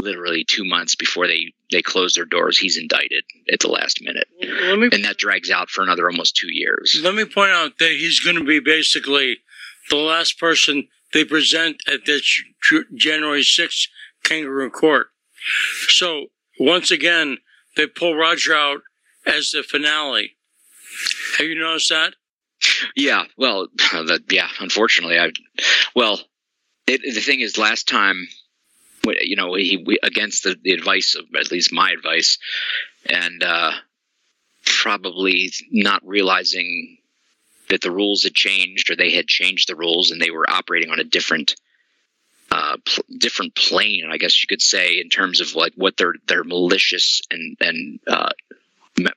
literally two months before they they close their doors, he's indicted at the last minute, me and that drags out for another almost two years. let me point out that he's going to be basically the last person they present at J- January 6th kangaroo court. So once again, they pull Roger out as the finale. Have you noticed that? Yeah, well, [LAUGHS] that yeah. Unfortunately, I well, it, the thing is, last time, you know, he we, against the, the advice of at least my advice, and uh, probably not realizing that the rules had changed or they had changed the rules and they were operating on a different uh, pl- different plane, I guess you could say, in terms of like what their their malicious and and uh,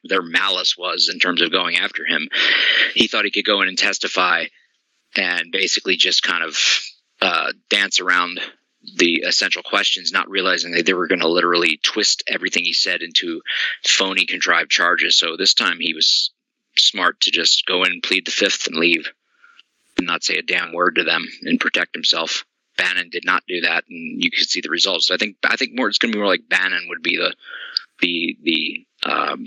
their malice was in terms of going after him. He thought he could go in and testify and basically just kind of uh, dance around the essential questions, not realizing that they were going to literally twist everything he said into phony, contrived charges. So this time he was smart to just go in, and plead the fifth, and leave, and not say a damn word to them and protect himself. Bannon did not do that, and you could see the results. I think I think more it's going to be more like Bannon would be the the the um,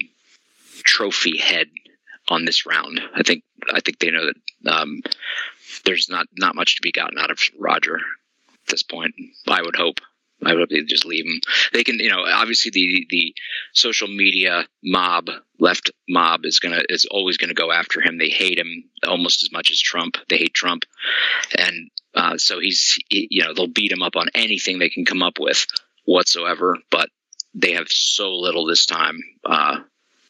trophy head on this round. I think I think they know that um, there's not not much to be gotten out of Roger at this point. I would hope. I would just leave him. They can, you know, obviously the the social media mob, left mob, is gonna is always gonna go after him. They hate him almost as much as Trump. They hate Trump, and uh, so he's, you know, they'll beat him up on anything they can come up with whatsoever. But they have so little this time. Uh,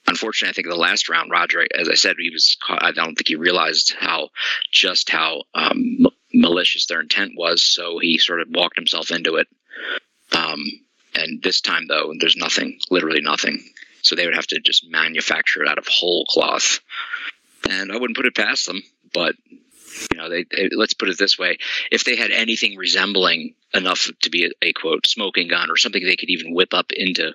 unfortunately, I think in the last round, Roger, as I said, he was. I don't think he realized how just how um, malicious their intent was. So he sort of walked himself into it. Um, and this time, though, there's nothing, literally nothing. So they would have to just manufacture it out of whole cloth. And I wouldn't put it past them, but you know, they, they, let's put it this way: if they had anything resembling enough to be a, a, quote smoking gun or something they could even whip up into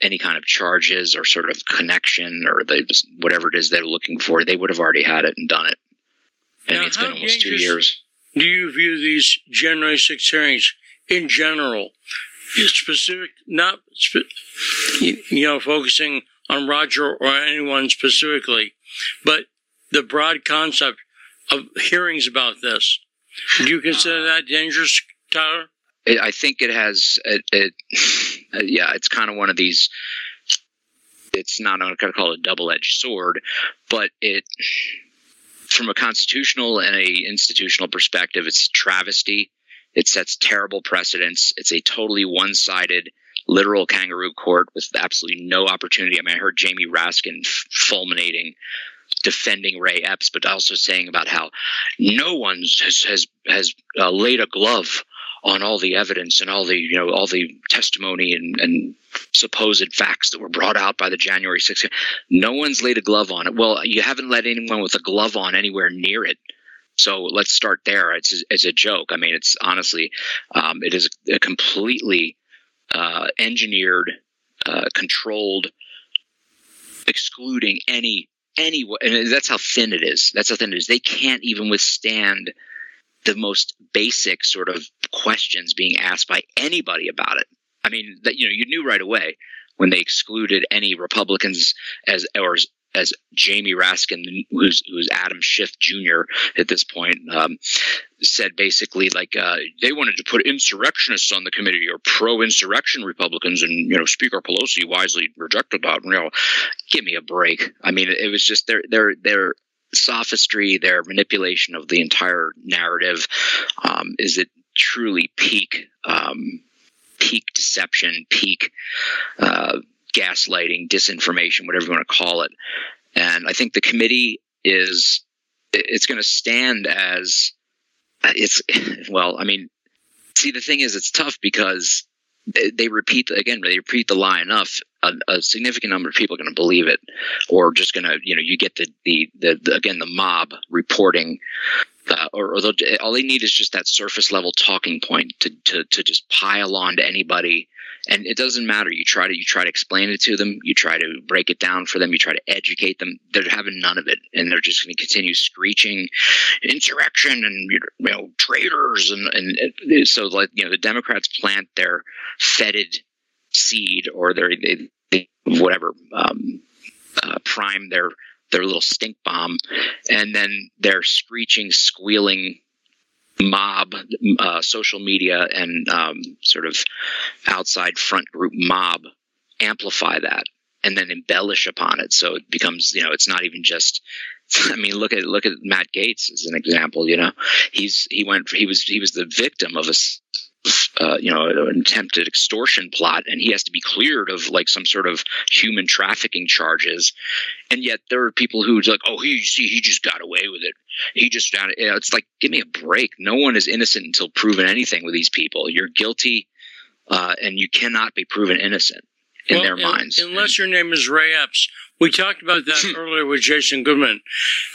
any kind of charges or sort of connection or the whatever it is they're looking for, they would have already had it and done it. And Now, it's been almost two years. Do you view these January 6 hearings in general, specific, not, you know, focusing on Roger or anyone specifically, but the broad concept of hearings about this? Do you consider that dangerous, Tyler? I think it has it, it [SIGHS] yeah it's kind of one of these it's not I'm going to call it a double-edged sword but it from a constitutional and a institutional perspective it's a travesty it sets terrible precedents it's a totally one-sided literal kangaroo court with absolutely no opportunity i mean i heard jamie raskin fulminating defending Ray Epps, but also saying about how no one has has has uh, laid a glove on all the evidence and all the you know all the testimony and, and supposed facts that were brought out by the January 6th. No one's laid a glove on it. Well, you haven't let anyone with a glove on anywhere near it. So let's start there. It's it's a joke. I mean, it's honestly, um, it is a completely uh, engineered, uh, controlled, excluding any any and that's how thin it is that's how thin it is they can't even withstand the most basic sort of questions being asked by anybody about it i mean that you know you knew right away when they excluded any republicans as or as, jamie raskin who's who's adam schiff jr at this point um, said basically like uh, they wanted to put insurrectionists on the committee or pro-insurrection republicans and you know speaker pelosi wisely rejected that. You know give me a break. I mean it was just their their their sophistry their manipulation of the entire narrative um, is it truly peak um, peak deception peak uh, gaslighting disinformation whatever you want to call it. And i think the committee is it's going to stand as it's [LAUGHS] well i mean see the thing is it's tough because they, repeat again they repeat the lie enough a, a significant number of people are going to believe it or just going to you know you get the, the the, the again the mob reporting uh, or, or all they need is just that surface level talking point to, to to just pile on to anybody and it doesn't matter. You try to you try to explain it to them. You try to break it down for them. You try to educate them. They're having none of it. And they're just going to continue screeching insurrection and you know traitors and and so like you know the democrats plant their fetid seed or their they, they, whatever um, uh, prime their their little stink bomb. And then they're screeching squealing mob uh, social media and um, sort of outside front group mob amplify that and then embellish upon it so it becomes you know it's not even just [LAUGHS] I mean, look at look at Matt Gaetz as an example. You know, he's he went he was he was the victim of a uh, you know an attempted extortion plot, and he has to be cleared of like some sort of human trafficking charges. And yet there are people who like, oh, he see he just got away with it. He just got it. You know, it's like give me a break. No one is innocent until proven anything with these people. You're guilty, uh, and you cannot be proven innocent. in Well, their minds. Unless your name is Ray Epps. We talked about that [LAUGHS] earlier with Jason Goodman.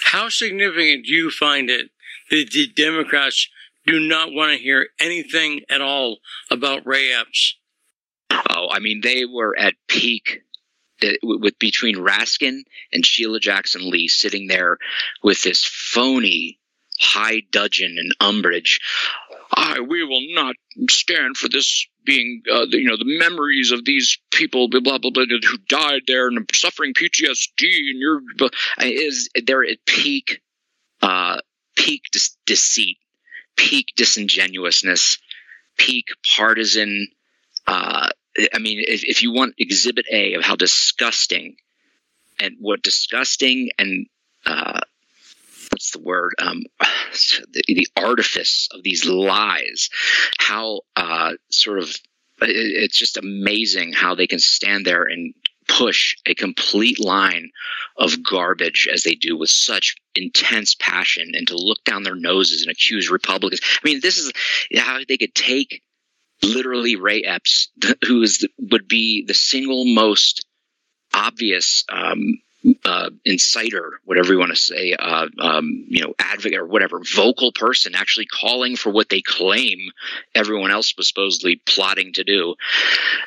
How significant do you find it that the Democrats do not want to hear anything at all about Ray Epps? Oh, I mean, they were at peak uh, with between Raskin and Sheila Jackson Lee sitting there with this phony high dudgeon and umbrage. I, we will not stand for this being, uh, the, you know, the memories of these people, blah blah blah, blah who died there and suffering PTSD, and you're is they're at peak, uh, peak dis- deceit, peak disingenuousness, peak partisan. Uh, I mean, if, if you want Exhibit A of how disgusting and what disgusting and uh, what's the word? Um, [SIGHS] the, the artifice of these lies, how uh, sort of it, it's just amazing how they can stand there and push a complete line of garbage as they do with such intense passion and to look down their noses and accuse Republicans. I mean, this is how they could take literally Ray Epps, [LAUGHS] who is would be the single most obvious um, uh, inciter, whatever you want to say, uh, um, you know, advocate or whatever, vocal person, actually calling for what they claim everyone else was supposedly plotting to do.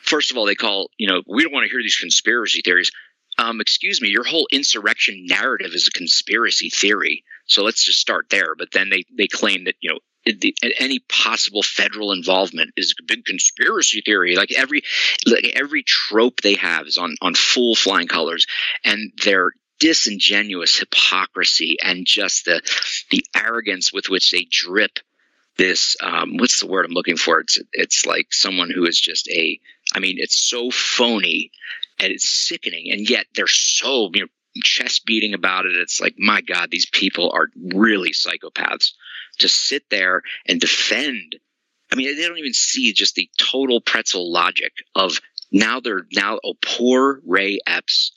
First of all, they call, you know, we don't want to hear these conspiracy theories. Um, excuse me, your whole insurrection narrative is a conspiracy theory. So let's just start there. But then they, they claim that, you know, the, any possible federal involvement is a big conspiracy theory. Like every like every trope they have is on on full flying colors, and their disingenuous hypocrisy and just the the arrogance with which they drip this um, what's the word I'm looking for? It's it's like someone who is just a I mean it's so phony and it's sickening, and yet they're so you know chest beating about it. It's like my God, these people are really psychopaths to sit there and defend. I mean, they don't even see just the total pretzel logic of now they're now oh poor Ray Epps,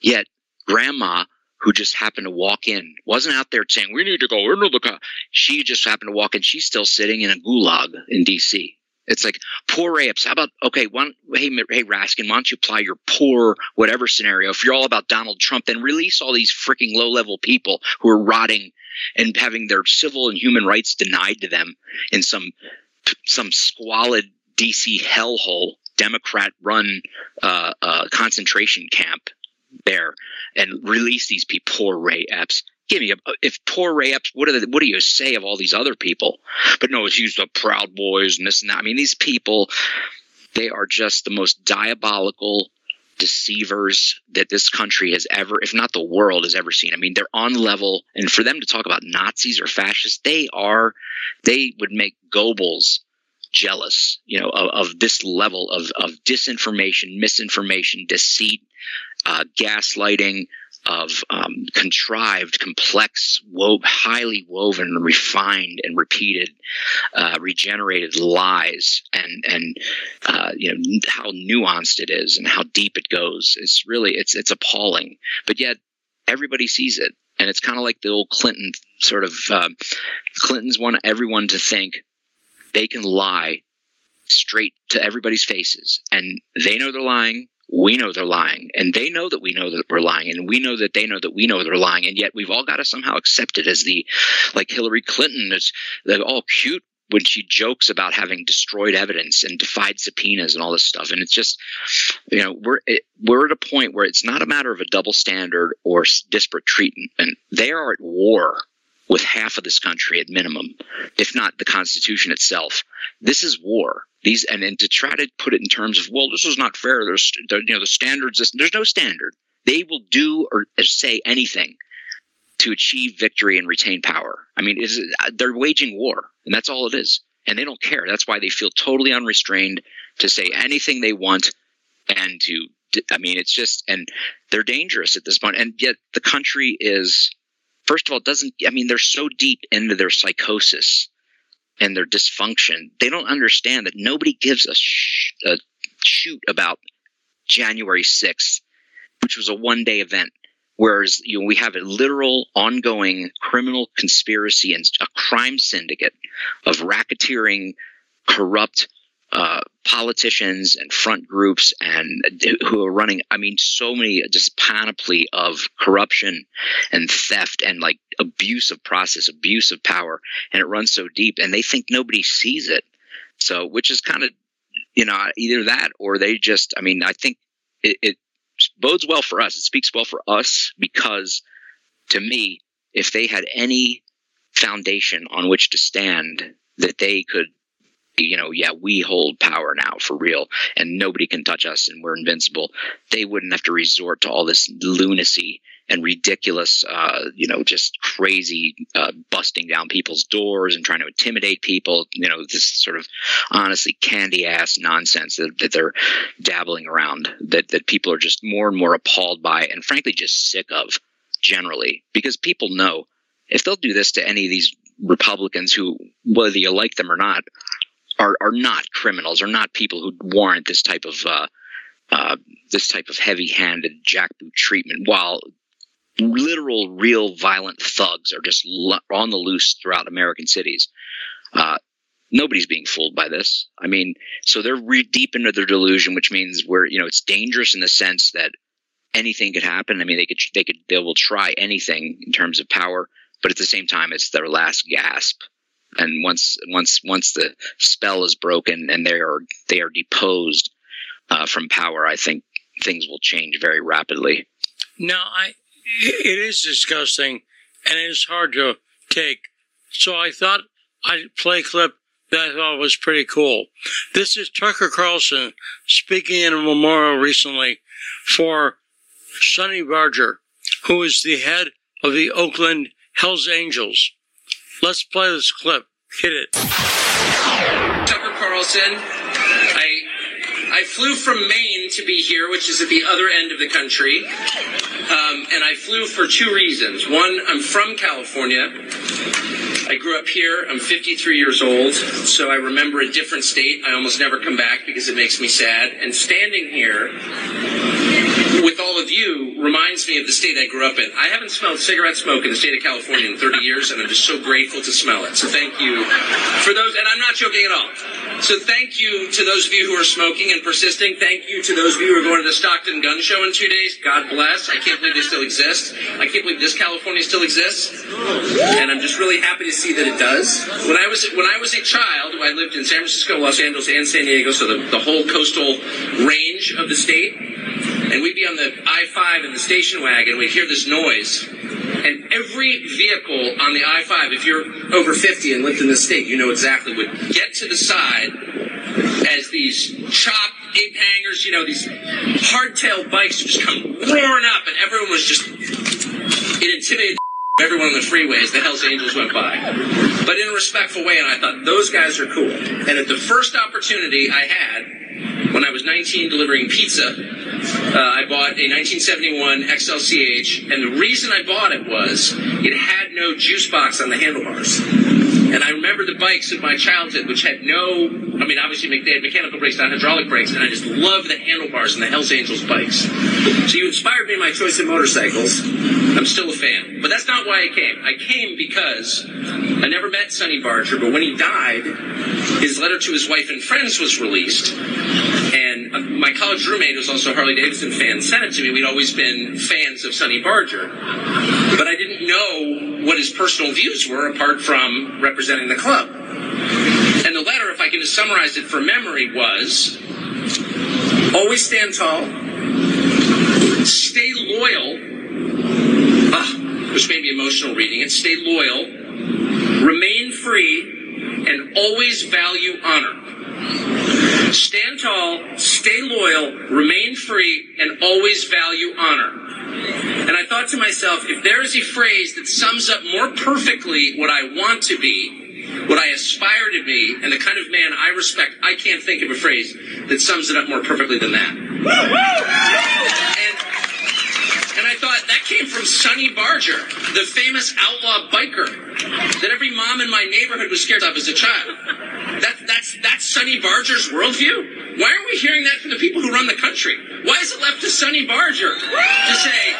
yet grandma who just happened to walk in wasn't out there saying we need to go into the car. She just happened to walk in. She's still sitting in a gulag in D.C. It's like poor Epps. How about okay? One, hey, hey, Raskin, why don't you apply your poor whatever scenario? If you're all about Donald Trump, then release all these freaking low level people who are rotting and having their civil and human rights denied to them in some some squalid DC hellhole, Democrat run uh, uh, concentration camp there, and release these people. Poor Ray Epps. Give me a if poor Ray Epps. What do they, what do you say of all these other people? But no, it's used the Proud Boys and this and that. I mean, these people, they are just the most diabolical deceivers that this country has ever, if not the world, has ever seen. I mean, they're on level, and for them to talk about Nazis or fascists, they are, they would make Goebbels jealous, you know, of, of this level of, of disinformation, misinformation, deceit, uh, gaslighting, of um, contrived, complex, wo- highly woven, refined, and repeated, uh, regenerated lies, and and uh, you know how nuanced it is and how deep it goes. It's really it's it's appalling, but yet everybody sees it, and it's kind of like the old Clinton sort of. Uh, Clinton's want everyone to think they can lie straight to everybody's faces, and they know they're lying we know they're lying and they know that we know that we're lying and we know that they know that we know they're lying and yet we've all got to somehow accept it as the like hillary clinton is they're all cute when she jokes about having destroyed evidence and defied subpoenas and all this stuff and it's just you know we're it, we're at a point where it's not a matter of a double standard or disparate treatment. And they are at war with half of this country at minimum, if not the Constitution itself. This is war. These and, and to try to put it in terms of well, this is not fair. There's you know the standards. There's no standard. They will do or say anything to achieve victory and retain power. I mean, is uh, they're waging war, and that's all it is. And they don't care. That's why they feel totally unrestrained to say anything they want and to. I mean, it's just and they're dangerous at this point. And yet the country is first of all doesn't i mean they're so deep into their psychosis and their dysfunction they don't understand that nobody gives a, sh- a shoot about january 6th which was a one day event. Whereas you know we have a literal ongoing criminal conspiracy and a crime syndicate of racketeering corrupt uh, politicians and front groups and who are running. I mean, so many just panoply of corruption and theft and like abuse of process, abuse of power, and it runs so deep, and they think nobody sees it. So, which is kind of you know either that or they just. I mean, I think it, it bodes well for us. It speaks well for us because, to me, if they had any foundation on which to stand, that they could you know, yeah, we hold power now for real and nobody can touch us and we're invincible, they wouldn't have to resort to all this lunacy and ridiculous, uh, you know, just crazy uh, busting down people's doors and trying to intimidate people. You know, this sort of honestly candy ass nonsense that, that they're dabbling around that, that people are just more and more appalled by and frankly just sick of generally because people know if they'll do this to any of these Republicans who, whether you like them or not, are are not criminals, are not people who warrant this type of uh, uh, this type of heavy-handed jackboot treatment. While literal, real, violent thugs are just lo- on the loose throughout American cities. Uh, nobody's being fooled by this. I mean, so they're re- deep into their delusion, which means we're you know it's dangerous in the sense that anything could happen. I mean, they could they could they will try anything in terms of power, but at the same time, it's their last gasp and once once once the spell is broken and they are they are deposed uh, from power, I think things will change very rapidly. No, I it is disgusting and it is hard to take. So I thought I'd play a clip that I thought was pretty cool. This is Tucker Carlson speaking in a memorial recently for Sonny Barger, who is the head of the Oakland Hells Angels. Let's play this clip. Hit it. Tucker Carlson. I I flew from Maine to be here, which is at the other end of the country. Um, and I flew for two reasons. One, I'm from California. I grew up here. I'm 53 years old, so I remember a different state. I almost never come back because it makes me sad. And standing here with all of you reminds me of the state I grew up in. I haven't smelled cigarette smoke in the state of California in 30 years, and I'm just so grateful to smell it. So thank you for those, and I'm not joking at all. So thank you to those of you who are smoking and persisting. Thank you to those of you who are going to the Stockton Gun Show in two days. God bless. I can't believe they still exist. I can't believe this California still exists, and I'm just really happy to see that it does. When I was when I was a child, I lived in San Francisco, Los Angeles, and San Diego, so the, the whole coastal range of the state and we'd be on the I 5 in the station wagon, and we'd hear this noise. And every vehicle on the I 5, if you're over 50 and lived in the state, you know exactly, would get to the side as these chop ape hangers, you know, these hardtail bikes just come roaring up, and everyone was just, it intimidated [LAUGHS] everyone on the freeway as the Hells Angels went by. But in a respectful way, and I thought, those guys are cool. And at the first opportunity I had, when I was 19 delivering pizza, uh, I bought a 1971 XLCH, and the reason I bought it was it had no juice box on the handlebars. And I remember the bikes of my childhood, which had no, I mean, obviously they had mechanical brakes, not hydraulic brakes, and I just loved the handlebars and the Hells Angels bikes. So you inspired me in my choice of motorcycles. I'm still a fan. But that's not why I came. I came because I never met Sonny Barger, but when he died, his letter to his wife and friends was released. My college roommate, who's also a Harley Davidson fan, sent it to me. We'd always been fans of Sonny Barger. But I didn't know what his personal views were apart from representing the club. And the letter, if I can just summarize it for memory, was always stand tall, stay loyal, ah, which made me emotional reading it, stay loyal, remain free, and always value honor. Stand tall, stay loyal, remain free, and always value honor. And I thought to myself, if there is a phrase that sums up more perfectly what I want to be, what I aspire to be, and the kind of man I respect, I can't think of a phrase that sums it up more perfectly than that. And, and I thought that came from Sonny Barger, the famous outlaw biker that every mom in my neighborhood was scared of as a child. That, that's, that's Sonny Barger's worldview? Why aren't we hearing that from the people who run the country? Why is it left to Sonny Barger to say,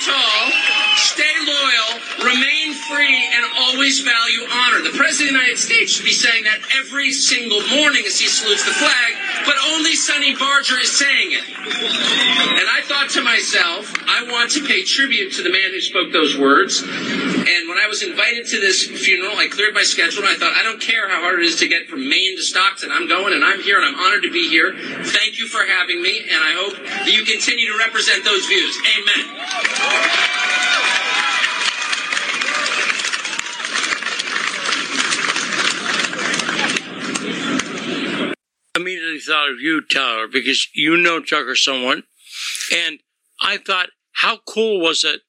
stand tall, stay loyal, remain free, and always value honor. The President of the United States should be saying that every single morning as he salutes the flag, but only Sonny Barger is saying it. And I thought to myself, I want to pay tribute to the man who spoke those words. And when I was invited to this funeral, I cleared my schedule and I thought, I don't care how hard it is to get from Maine to Stockton. I'm going and I'm here and I'm honored to be here. Thank you for having me, and I hope that you continue to represent those views. Amen. Immediately thought of you, Tyler, because you know Tucker somewhat. And I thought, how cool was it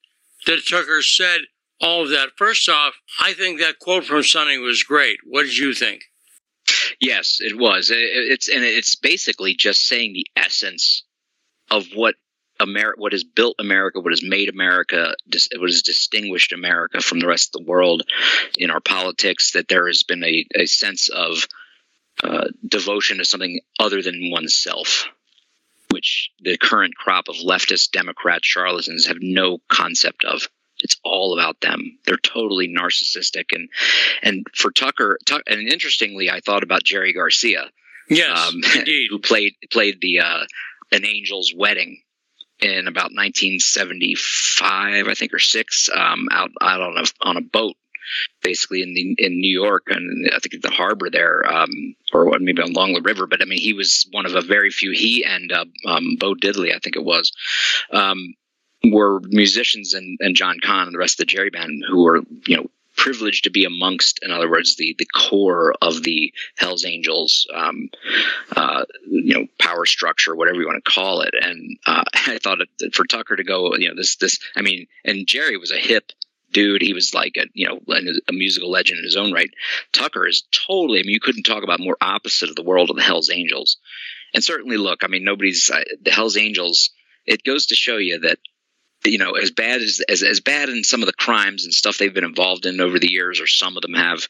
that Tucker said all of that? First off, I think that quote from Sonny was great. What did you think? Yes, it was. It's and it's basically just saying the essence of what America, what has built America, what has made America, dis- what has distinguished America from the rest of the world in our politics. That there has been a, a sense of uh, devotion to something other than oneself, which the current crop of leftist Democrat charlatans have no concept of. It's all about them. They're totally narcissistic, and and for Tucker, Tuck, and interestingly, I thought about Jerry Garcia, Yes, um, [LAUGHS] who played played the uh, an angel's wedding in about 1975, I think, or six, um, out out on a on a boat, basically in the in New York, and I think the harbor there, um, or maybe on Long River. But I mean, he was one of a very few. He and uh, um, Bo Diddley, I think it was. Um, were musicians and, and John Kahn and the rest of the Jerry band who were, you know, privileged to be amongst, in other words, the the core of the Hell's Angels, um, uh, you know, power structure, whatever you want to call it. And uh, [LAUGHS] I thought for Tucker to go, you know, this this, I mean, and Jerry was a hip dude. He was like a you know a musical legend in his own right. Tucker is totally. I mean, you couldn't talk about more opposite of the world of the Hell's Angels. And certainly, look, I mean, nobody's uh, the Hell's Angels. It goes to show you that you know, as bad as, as as bad in some of the crimes and stuff they've been involved in over the years, or some of them have,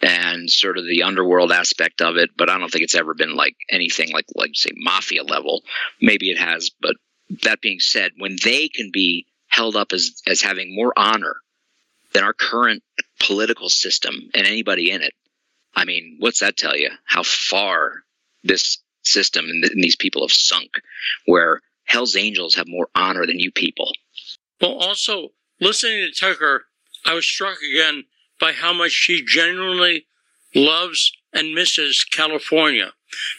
and sort of the underworld aspect of it. But I don't think it's ever been like anything like like say mafia level. Maybe it has, but that being said, when they can be held up as as having more honor than our current political system and anybody in it, I mean, what's that tell you? How far this system and, th- and these people have sunk, where Hell's Angels have more honor than you people. Well, also, listening to Tucker, I was struck again by how much she genuinely loves and misses California,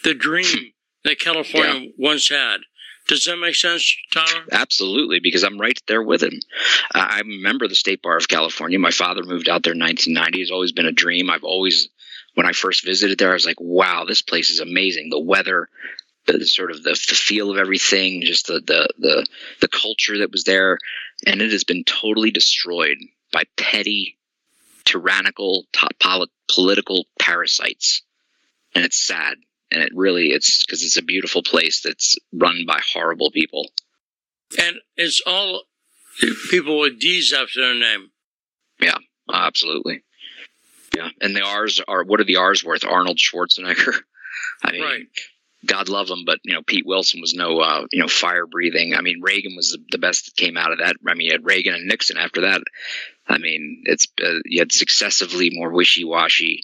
the dream [CLEARS THROAT] that California once had. Does that make sense, Tyler? Absolutely, because I'm right there with him. Uh, I remember the State Bar of California. My father moved out there in 1990. It's always been a dream. I've always, when I first visited there, I was like, wow, this place is amazing. The weather, the, sort of the, the feel of everything, just the, the the the culture that was there, and it has been totally destroyed by petty, tyrannical, to- poli- political parasites, and it's sad. And it really, it's because it's a beautiful place that's run by horrible people. And it's all people with D's after their name. Yeah, absolutely. Yeah, and the R's are what are the R's worth? Arnold Schwarzenegger. [LAUGHS] I mean, God love him, but you know Pete Wilson was no uh, you know fire breathing. I mean Reagan was the, best that came out of that. I mean you had Reagan and Nixon after that. I mean it's uh, you had successively more wishy washy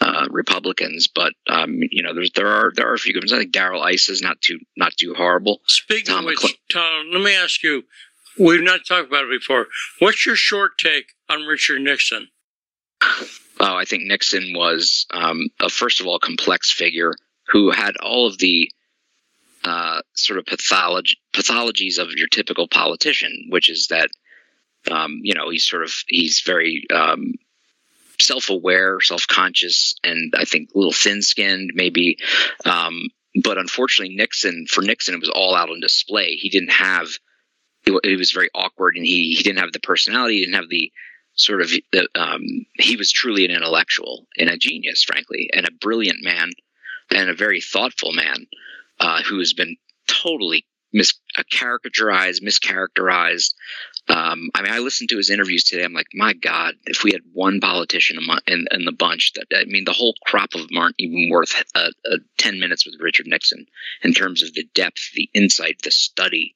uh, Republicans, but um, you know there's there are there are a few good ones. I think Darrell Issa is not too not too horrible. Speaking of which, Tom, let me ask you. We've not talked about it before. What's your short take on Richard Nixon? Oh, I think Nixon was, um, a, first of all, a complex figure who had all of the uh, sort of pathology, pathologies of your typical politician, which is that, um, you know, he's sort of, he's very um, self aware, self conscious, and I think a little thin skinned, maybe. Um, but unfortunately, Nixon, for Nixon, it was all out on display. He didn't have, he, he was very awkward and he, he didn't have the personality, he didn't have the, sort of the, um, he was truly an intellectual and a genius, frankly, and a brilliant man and a very thoughtful man uh, who has been totally mis- uh, caricaturized, mischaracterized. Um, I mean, I listened to his interviews today. I'm like, my God, if we had one politician in, in the bunch, that I mean, the whole crop of them aren't even worth uh, uh, 10 minutes with Richard Nixon in terms of the depth, the insight, the study,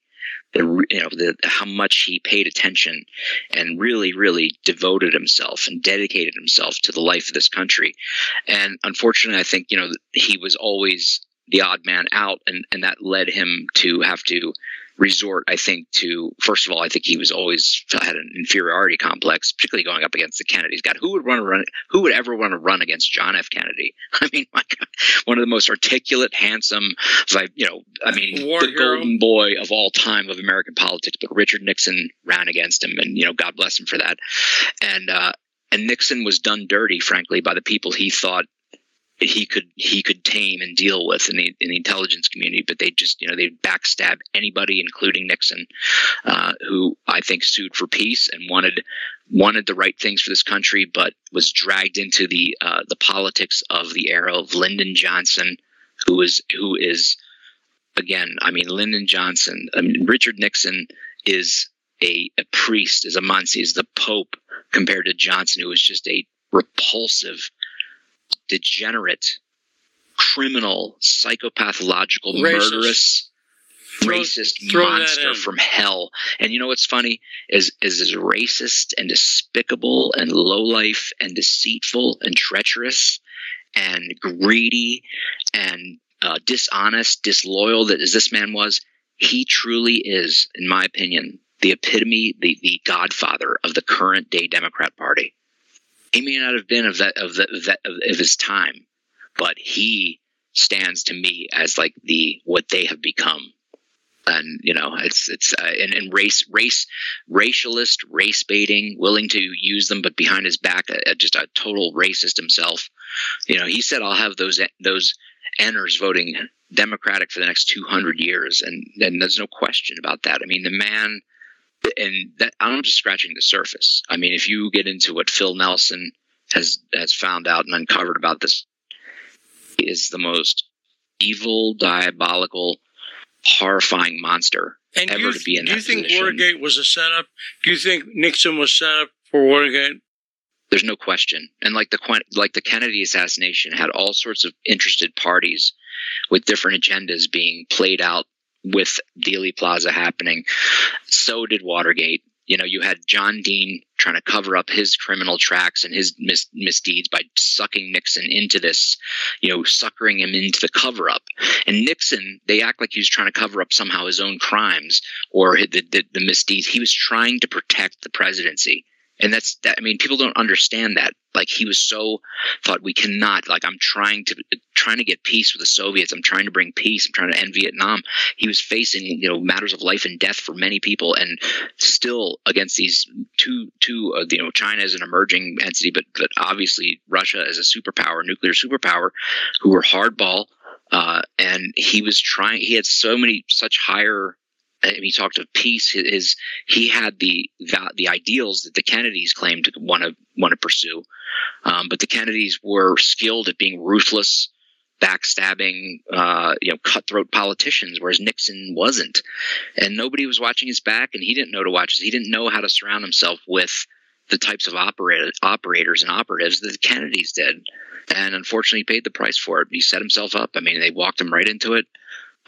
the, you know the, how much he paid attention and really really devoted himself and dedicated himself to the life of this country. And unfortunately i think you know he was always the odd man out and and that led him to have to resort i think to first of all i think he was always had an inferiority complex particularly going up against the kennedys. God who would to run who would ever want to run against john f. Kennedy? [LAUGHS] I mean one of the most articulate handsome you know i mean War the hero. golden boy of all time of american politics but richard nixon ran against him and you know god bless him for that. And uh and nixon was done dirty frankly by the people he thought he could he could tame and deal with in the in the intelligence community, but they just you know they backstab anybody, including Nixon, uh, who I think sued for peace and wanted wanted the right things for this country, but was dragged into the uh, the politics of the era of Lyndon Johnson, who is who is again, I mean Lyndon Johnson, I mean Richard Nixon is a, a priest, is a Muncie, is the Pope compared to Johnson, who was just a repulsive degenerate, criminal, psychopathological, Racist. murderous, Throw- racist throw monster from hell. And you know what's funny is is as racist and despicable and low life and deceitful and treacherous and greedy and uh, dishonest, disloyal that as this man was. He truly is, in my opinion, the epitome, the the godfather of the current day Democrat Party he may not have been of that of that of, that, of, his time, but he stands to me as like the what they have become. And you know, it's it's uh, and, and race race racialist, race baiting, willing to use them, but behind his back, uh, just a total racist himself. You know, he said, "I'll have those those Enners voting Democratic for the next 200 years," and and there's no question about that. I mean, the man and that I'm just scratching the surface. I mean, if you get into what Phil Nelson has has found out and uncovered about this, is the most evil, diabolical, horrifying monster And ever you, to be in do you think position. Watergate was a setup? Do you think Nixon was set up for Watergate? There's no question. And like the like the Kennedy assassination had all sorts of interested parties with different agendas being played out with Dealey Plaza happening. So did Watergate. You know, you had John Dean trying to cover up his criminal tracks and his mis- misdeeds by sucking Nixon into this, you know, suckering him into the cover up. And Nixon, they act like he was trying to cover up somehow his own crimes or the, the, the misdeeds. He was trying to protect the presidency and that's that i mean people don't understand that. Like he was so thought we cannot like i'm trying to trying to get peace with the soviets. I'm trying to bring peace. I'm trying to end vietnam. He was facing you know matters of life and death for many people and still against these two two uh, you know china is an emerging entity but but obviously russia is a superpower nuclear superpower who were hardball uh, and he was trying he had so many such higher he talked of peace. His he had the the, ideals that the Kennedys claimed to want to want to pursue, um, but the Kennedys were skilled at being ruthless, backstabbing, uh, you know, cutthroat politicians, whereas Nixon wasn't, and nobody was watching his back, and he didn't know to watch. He didn't know how to surround himself with the types of operator, operators and operatives that the Kennedys did, and unfortunately, he paid the price for it. He set himself up. I mean, they walked him right into it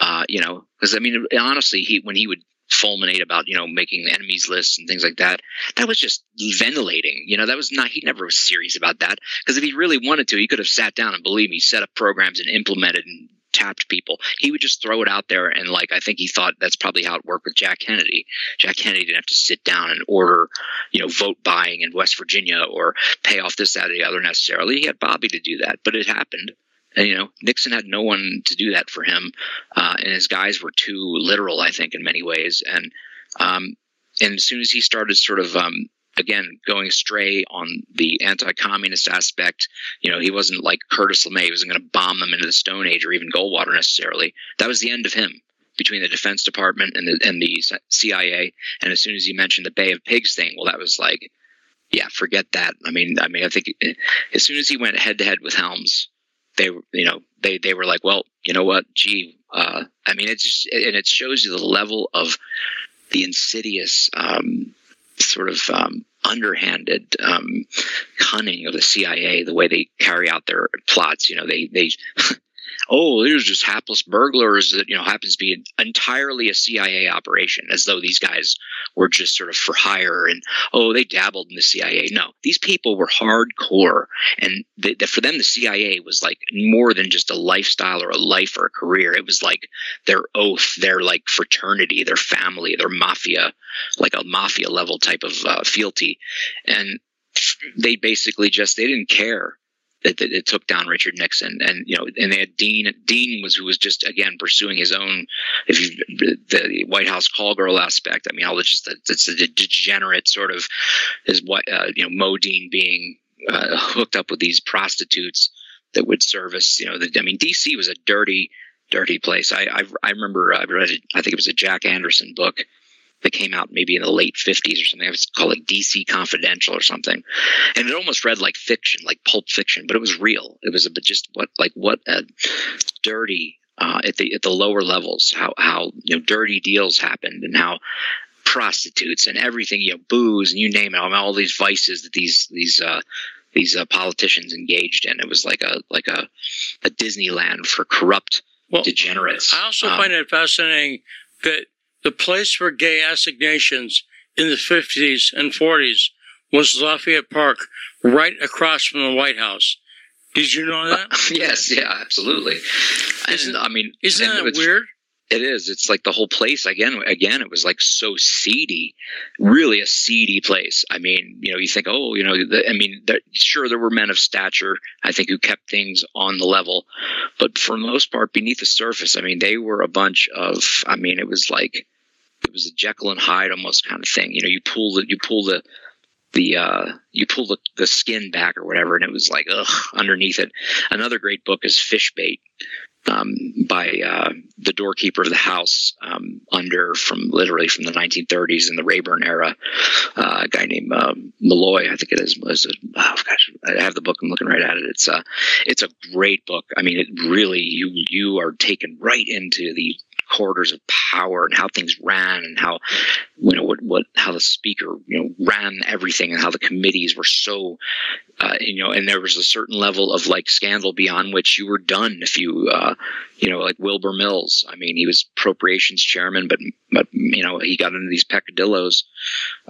uh, you know, because I mean, honestly, he when he would fulminate about you know making enemies lists and things like that, that was just ventilating. You know, that was not he never was serious about that because if he really wanted to, he could have sat down and believe me, set up programs and implemented and tapped people. He would just throw it out there and like I think he thought that's probably how it worked with Jack Kennedy. Jack Kennedy didn't have to sit down and order, you know, vote buying in West Virginia or pay off this, that, or the other necessarily. He had Bobby to do that, but it happened. And, you know, Nixon had no one to do that for him, uh, and his guys were too literal, I think, in many ways. And um, and as soon as he started, sort of, um, again, going astray on the anti-communist aspect, you know, he wasn't like Curtis LeMay. He wasn't going to bomb them into the Stone Age or even Goldwater necessarily. That was the end of him between the Defense Department and the and the CIA. And as soon as he mentioned the Bay of Pigs thing, well, that was like, yeah, forget that. I mean, I mean, I think as soon as he went head to head with Helms they you know they they were like well you know what? Gee uh, i mean it's just and it shows you the level of the insidious um, sort of um, underhanded um, cunning of the cia the way they carry out their plots. You know they they oh, there's just hapless burglars that you know happens to be entirely a CIA operation, as though these guys were just sort of for hire and oh, they dabbled in the CIA. No, these people were hardcore, and the, the, for them, the CIA was like more than just a lifestyle or a life or a career. It was like their oath, their like fraternity, their family, their mafia, like a mafia level type of uh, fealty, and they basically just they didn't care that, that it took down Richard Nixon, and you know, and they had Dean. Dean was who was just again pursuing his own, if you the White House call girl aspect. I mean, all the just it's a degenerate sort of his what uh, you know Mo Dean being uh, hooked up with these prostitutes that would service. You know, the, I mean, DC was a dirty, dirty place. I I, I remember I read it, I think it was a Jack Anderson book that came out maybe in the late 50s or something. I was called like DC Confidential or something. And it almost read like fiction, like pulp fiction, but it was real. It was a, just what, like what a dirty, uh, at the, at the lower levels, how, how, you know, dirty deals happened and how prostitutes and everything, you know, booze and you name it, all these vices that these, these, uh, these uh, politicians engaged in. It was like a, like a, a Disneyland for corrupt well, degenerates. I also um, find it fascinating that the place for gay assignations in the 50s and 40s was Lafayette Park, right across from the White House. Did you know that? [LAUGHS] yes, yeah, absolutely. Isn't, I mean, isn't that weird? It is. It's like the whole place again. Again, it was like so seedy, really a seedy place. I mean, you know, you think, oh, you know, the, I mean, the, sure, there were men of stature, I think, who kept things on the level, but for the most part, beneath the surface, I mean, they were a bunch of. I mean, it was like it was a Jekyll and Hyde almost kind of thing. You know, you pull the you pull the the uh, you pull the, the skin back or whatever, and it was like ugh underneath it. Another great book is Fishbait um, by uh, the doorkeeper of the house um, under from literally from the 1930s in the Rayburn era. Uh, a guy named uh, Malloy, I think it is. Oh gosh, I have the book. I'm looking right at it. It's a it's a great book. I mean, it really you you are taken right into the corridors of power and how things ran and how you know what what how the speaker you know ran everything and how the committees were so uh, you know and there was a certain level of like scandal beyond which you were done if you uh, you know like Wilbur Mills. I mean he was appropriations chairman but but you know he got into these peccadillos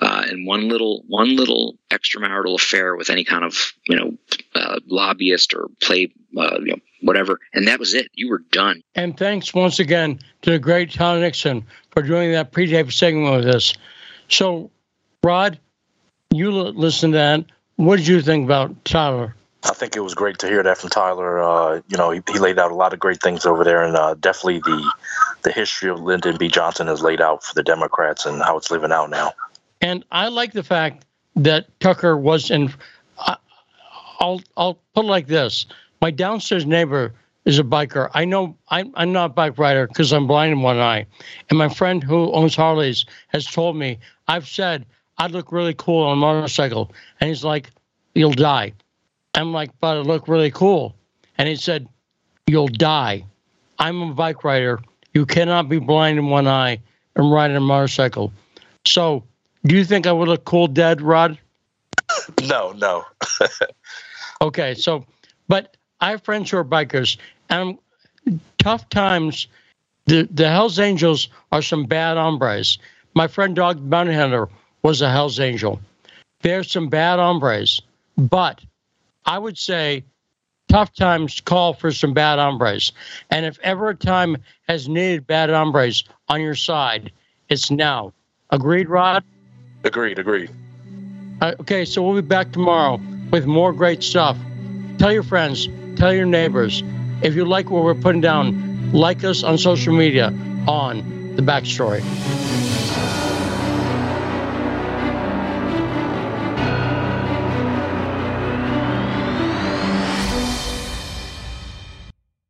uh, and one little one little extramarital affair with any kind of you know uh, lobbyist or play uh, you know whatever, and that was it. You were done. And thanks once again to the great Tyler Nixon for doing that pre-tape segment with us. So, Rod, you listen to that. What did you think about Tyler? I think it was great to hear that from Tyler. Uh, you know, he, he, laid out a lot of great things over there, and uh, definitely the the history of Lyndon B. Johnson is laid out for the Democrats and how it's living out now. And I like the fact that Tucker was in. I, I'll I'll put it like this: my downstairs neighbor is a biker. I know I'm, I'm not a bike rider because I'm blind in one eye. And my friend who owns Harleys has told me, I've said I'd look really cool on a motorcycle. And he's like, You'll die. I'm like, But I look really cool. And he said, You'll die. I'm a bike rider. You cannot be blind in one eye and ride a motorcycle. So, do you think I would look cool dead, Rod? [COUGHS] No, no. [LAUGHS] okay, so, but I have friends who are bikers, and tough times. The the Hell's Angels are some bad hombres. My friend Dog Bounty Hunter was a Hell's Angel. There's some bad hombres, but I would say tough times call for some bad hombres. And if ever a time has needed bad hombres on your side, it's now. Agreed, Rod? Agreed, agreed. Uh, okay, so we'll be back tomorrow with more great stuff. Tell your friends, Tell your neighbors. If you like what we're putting down, like us on social media on The Backstory.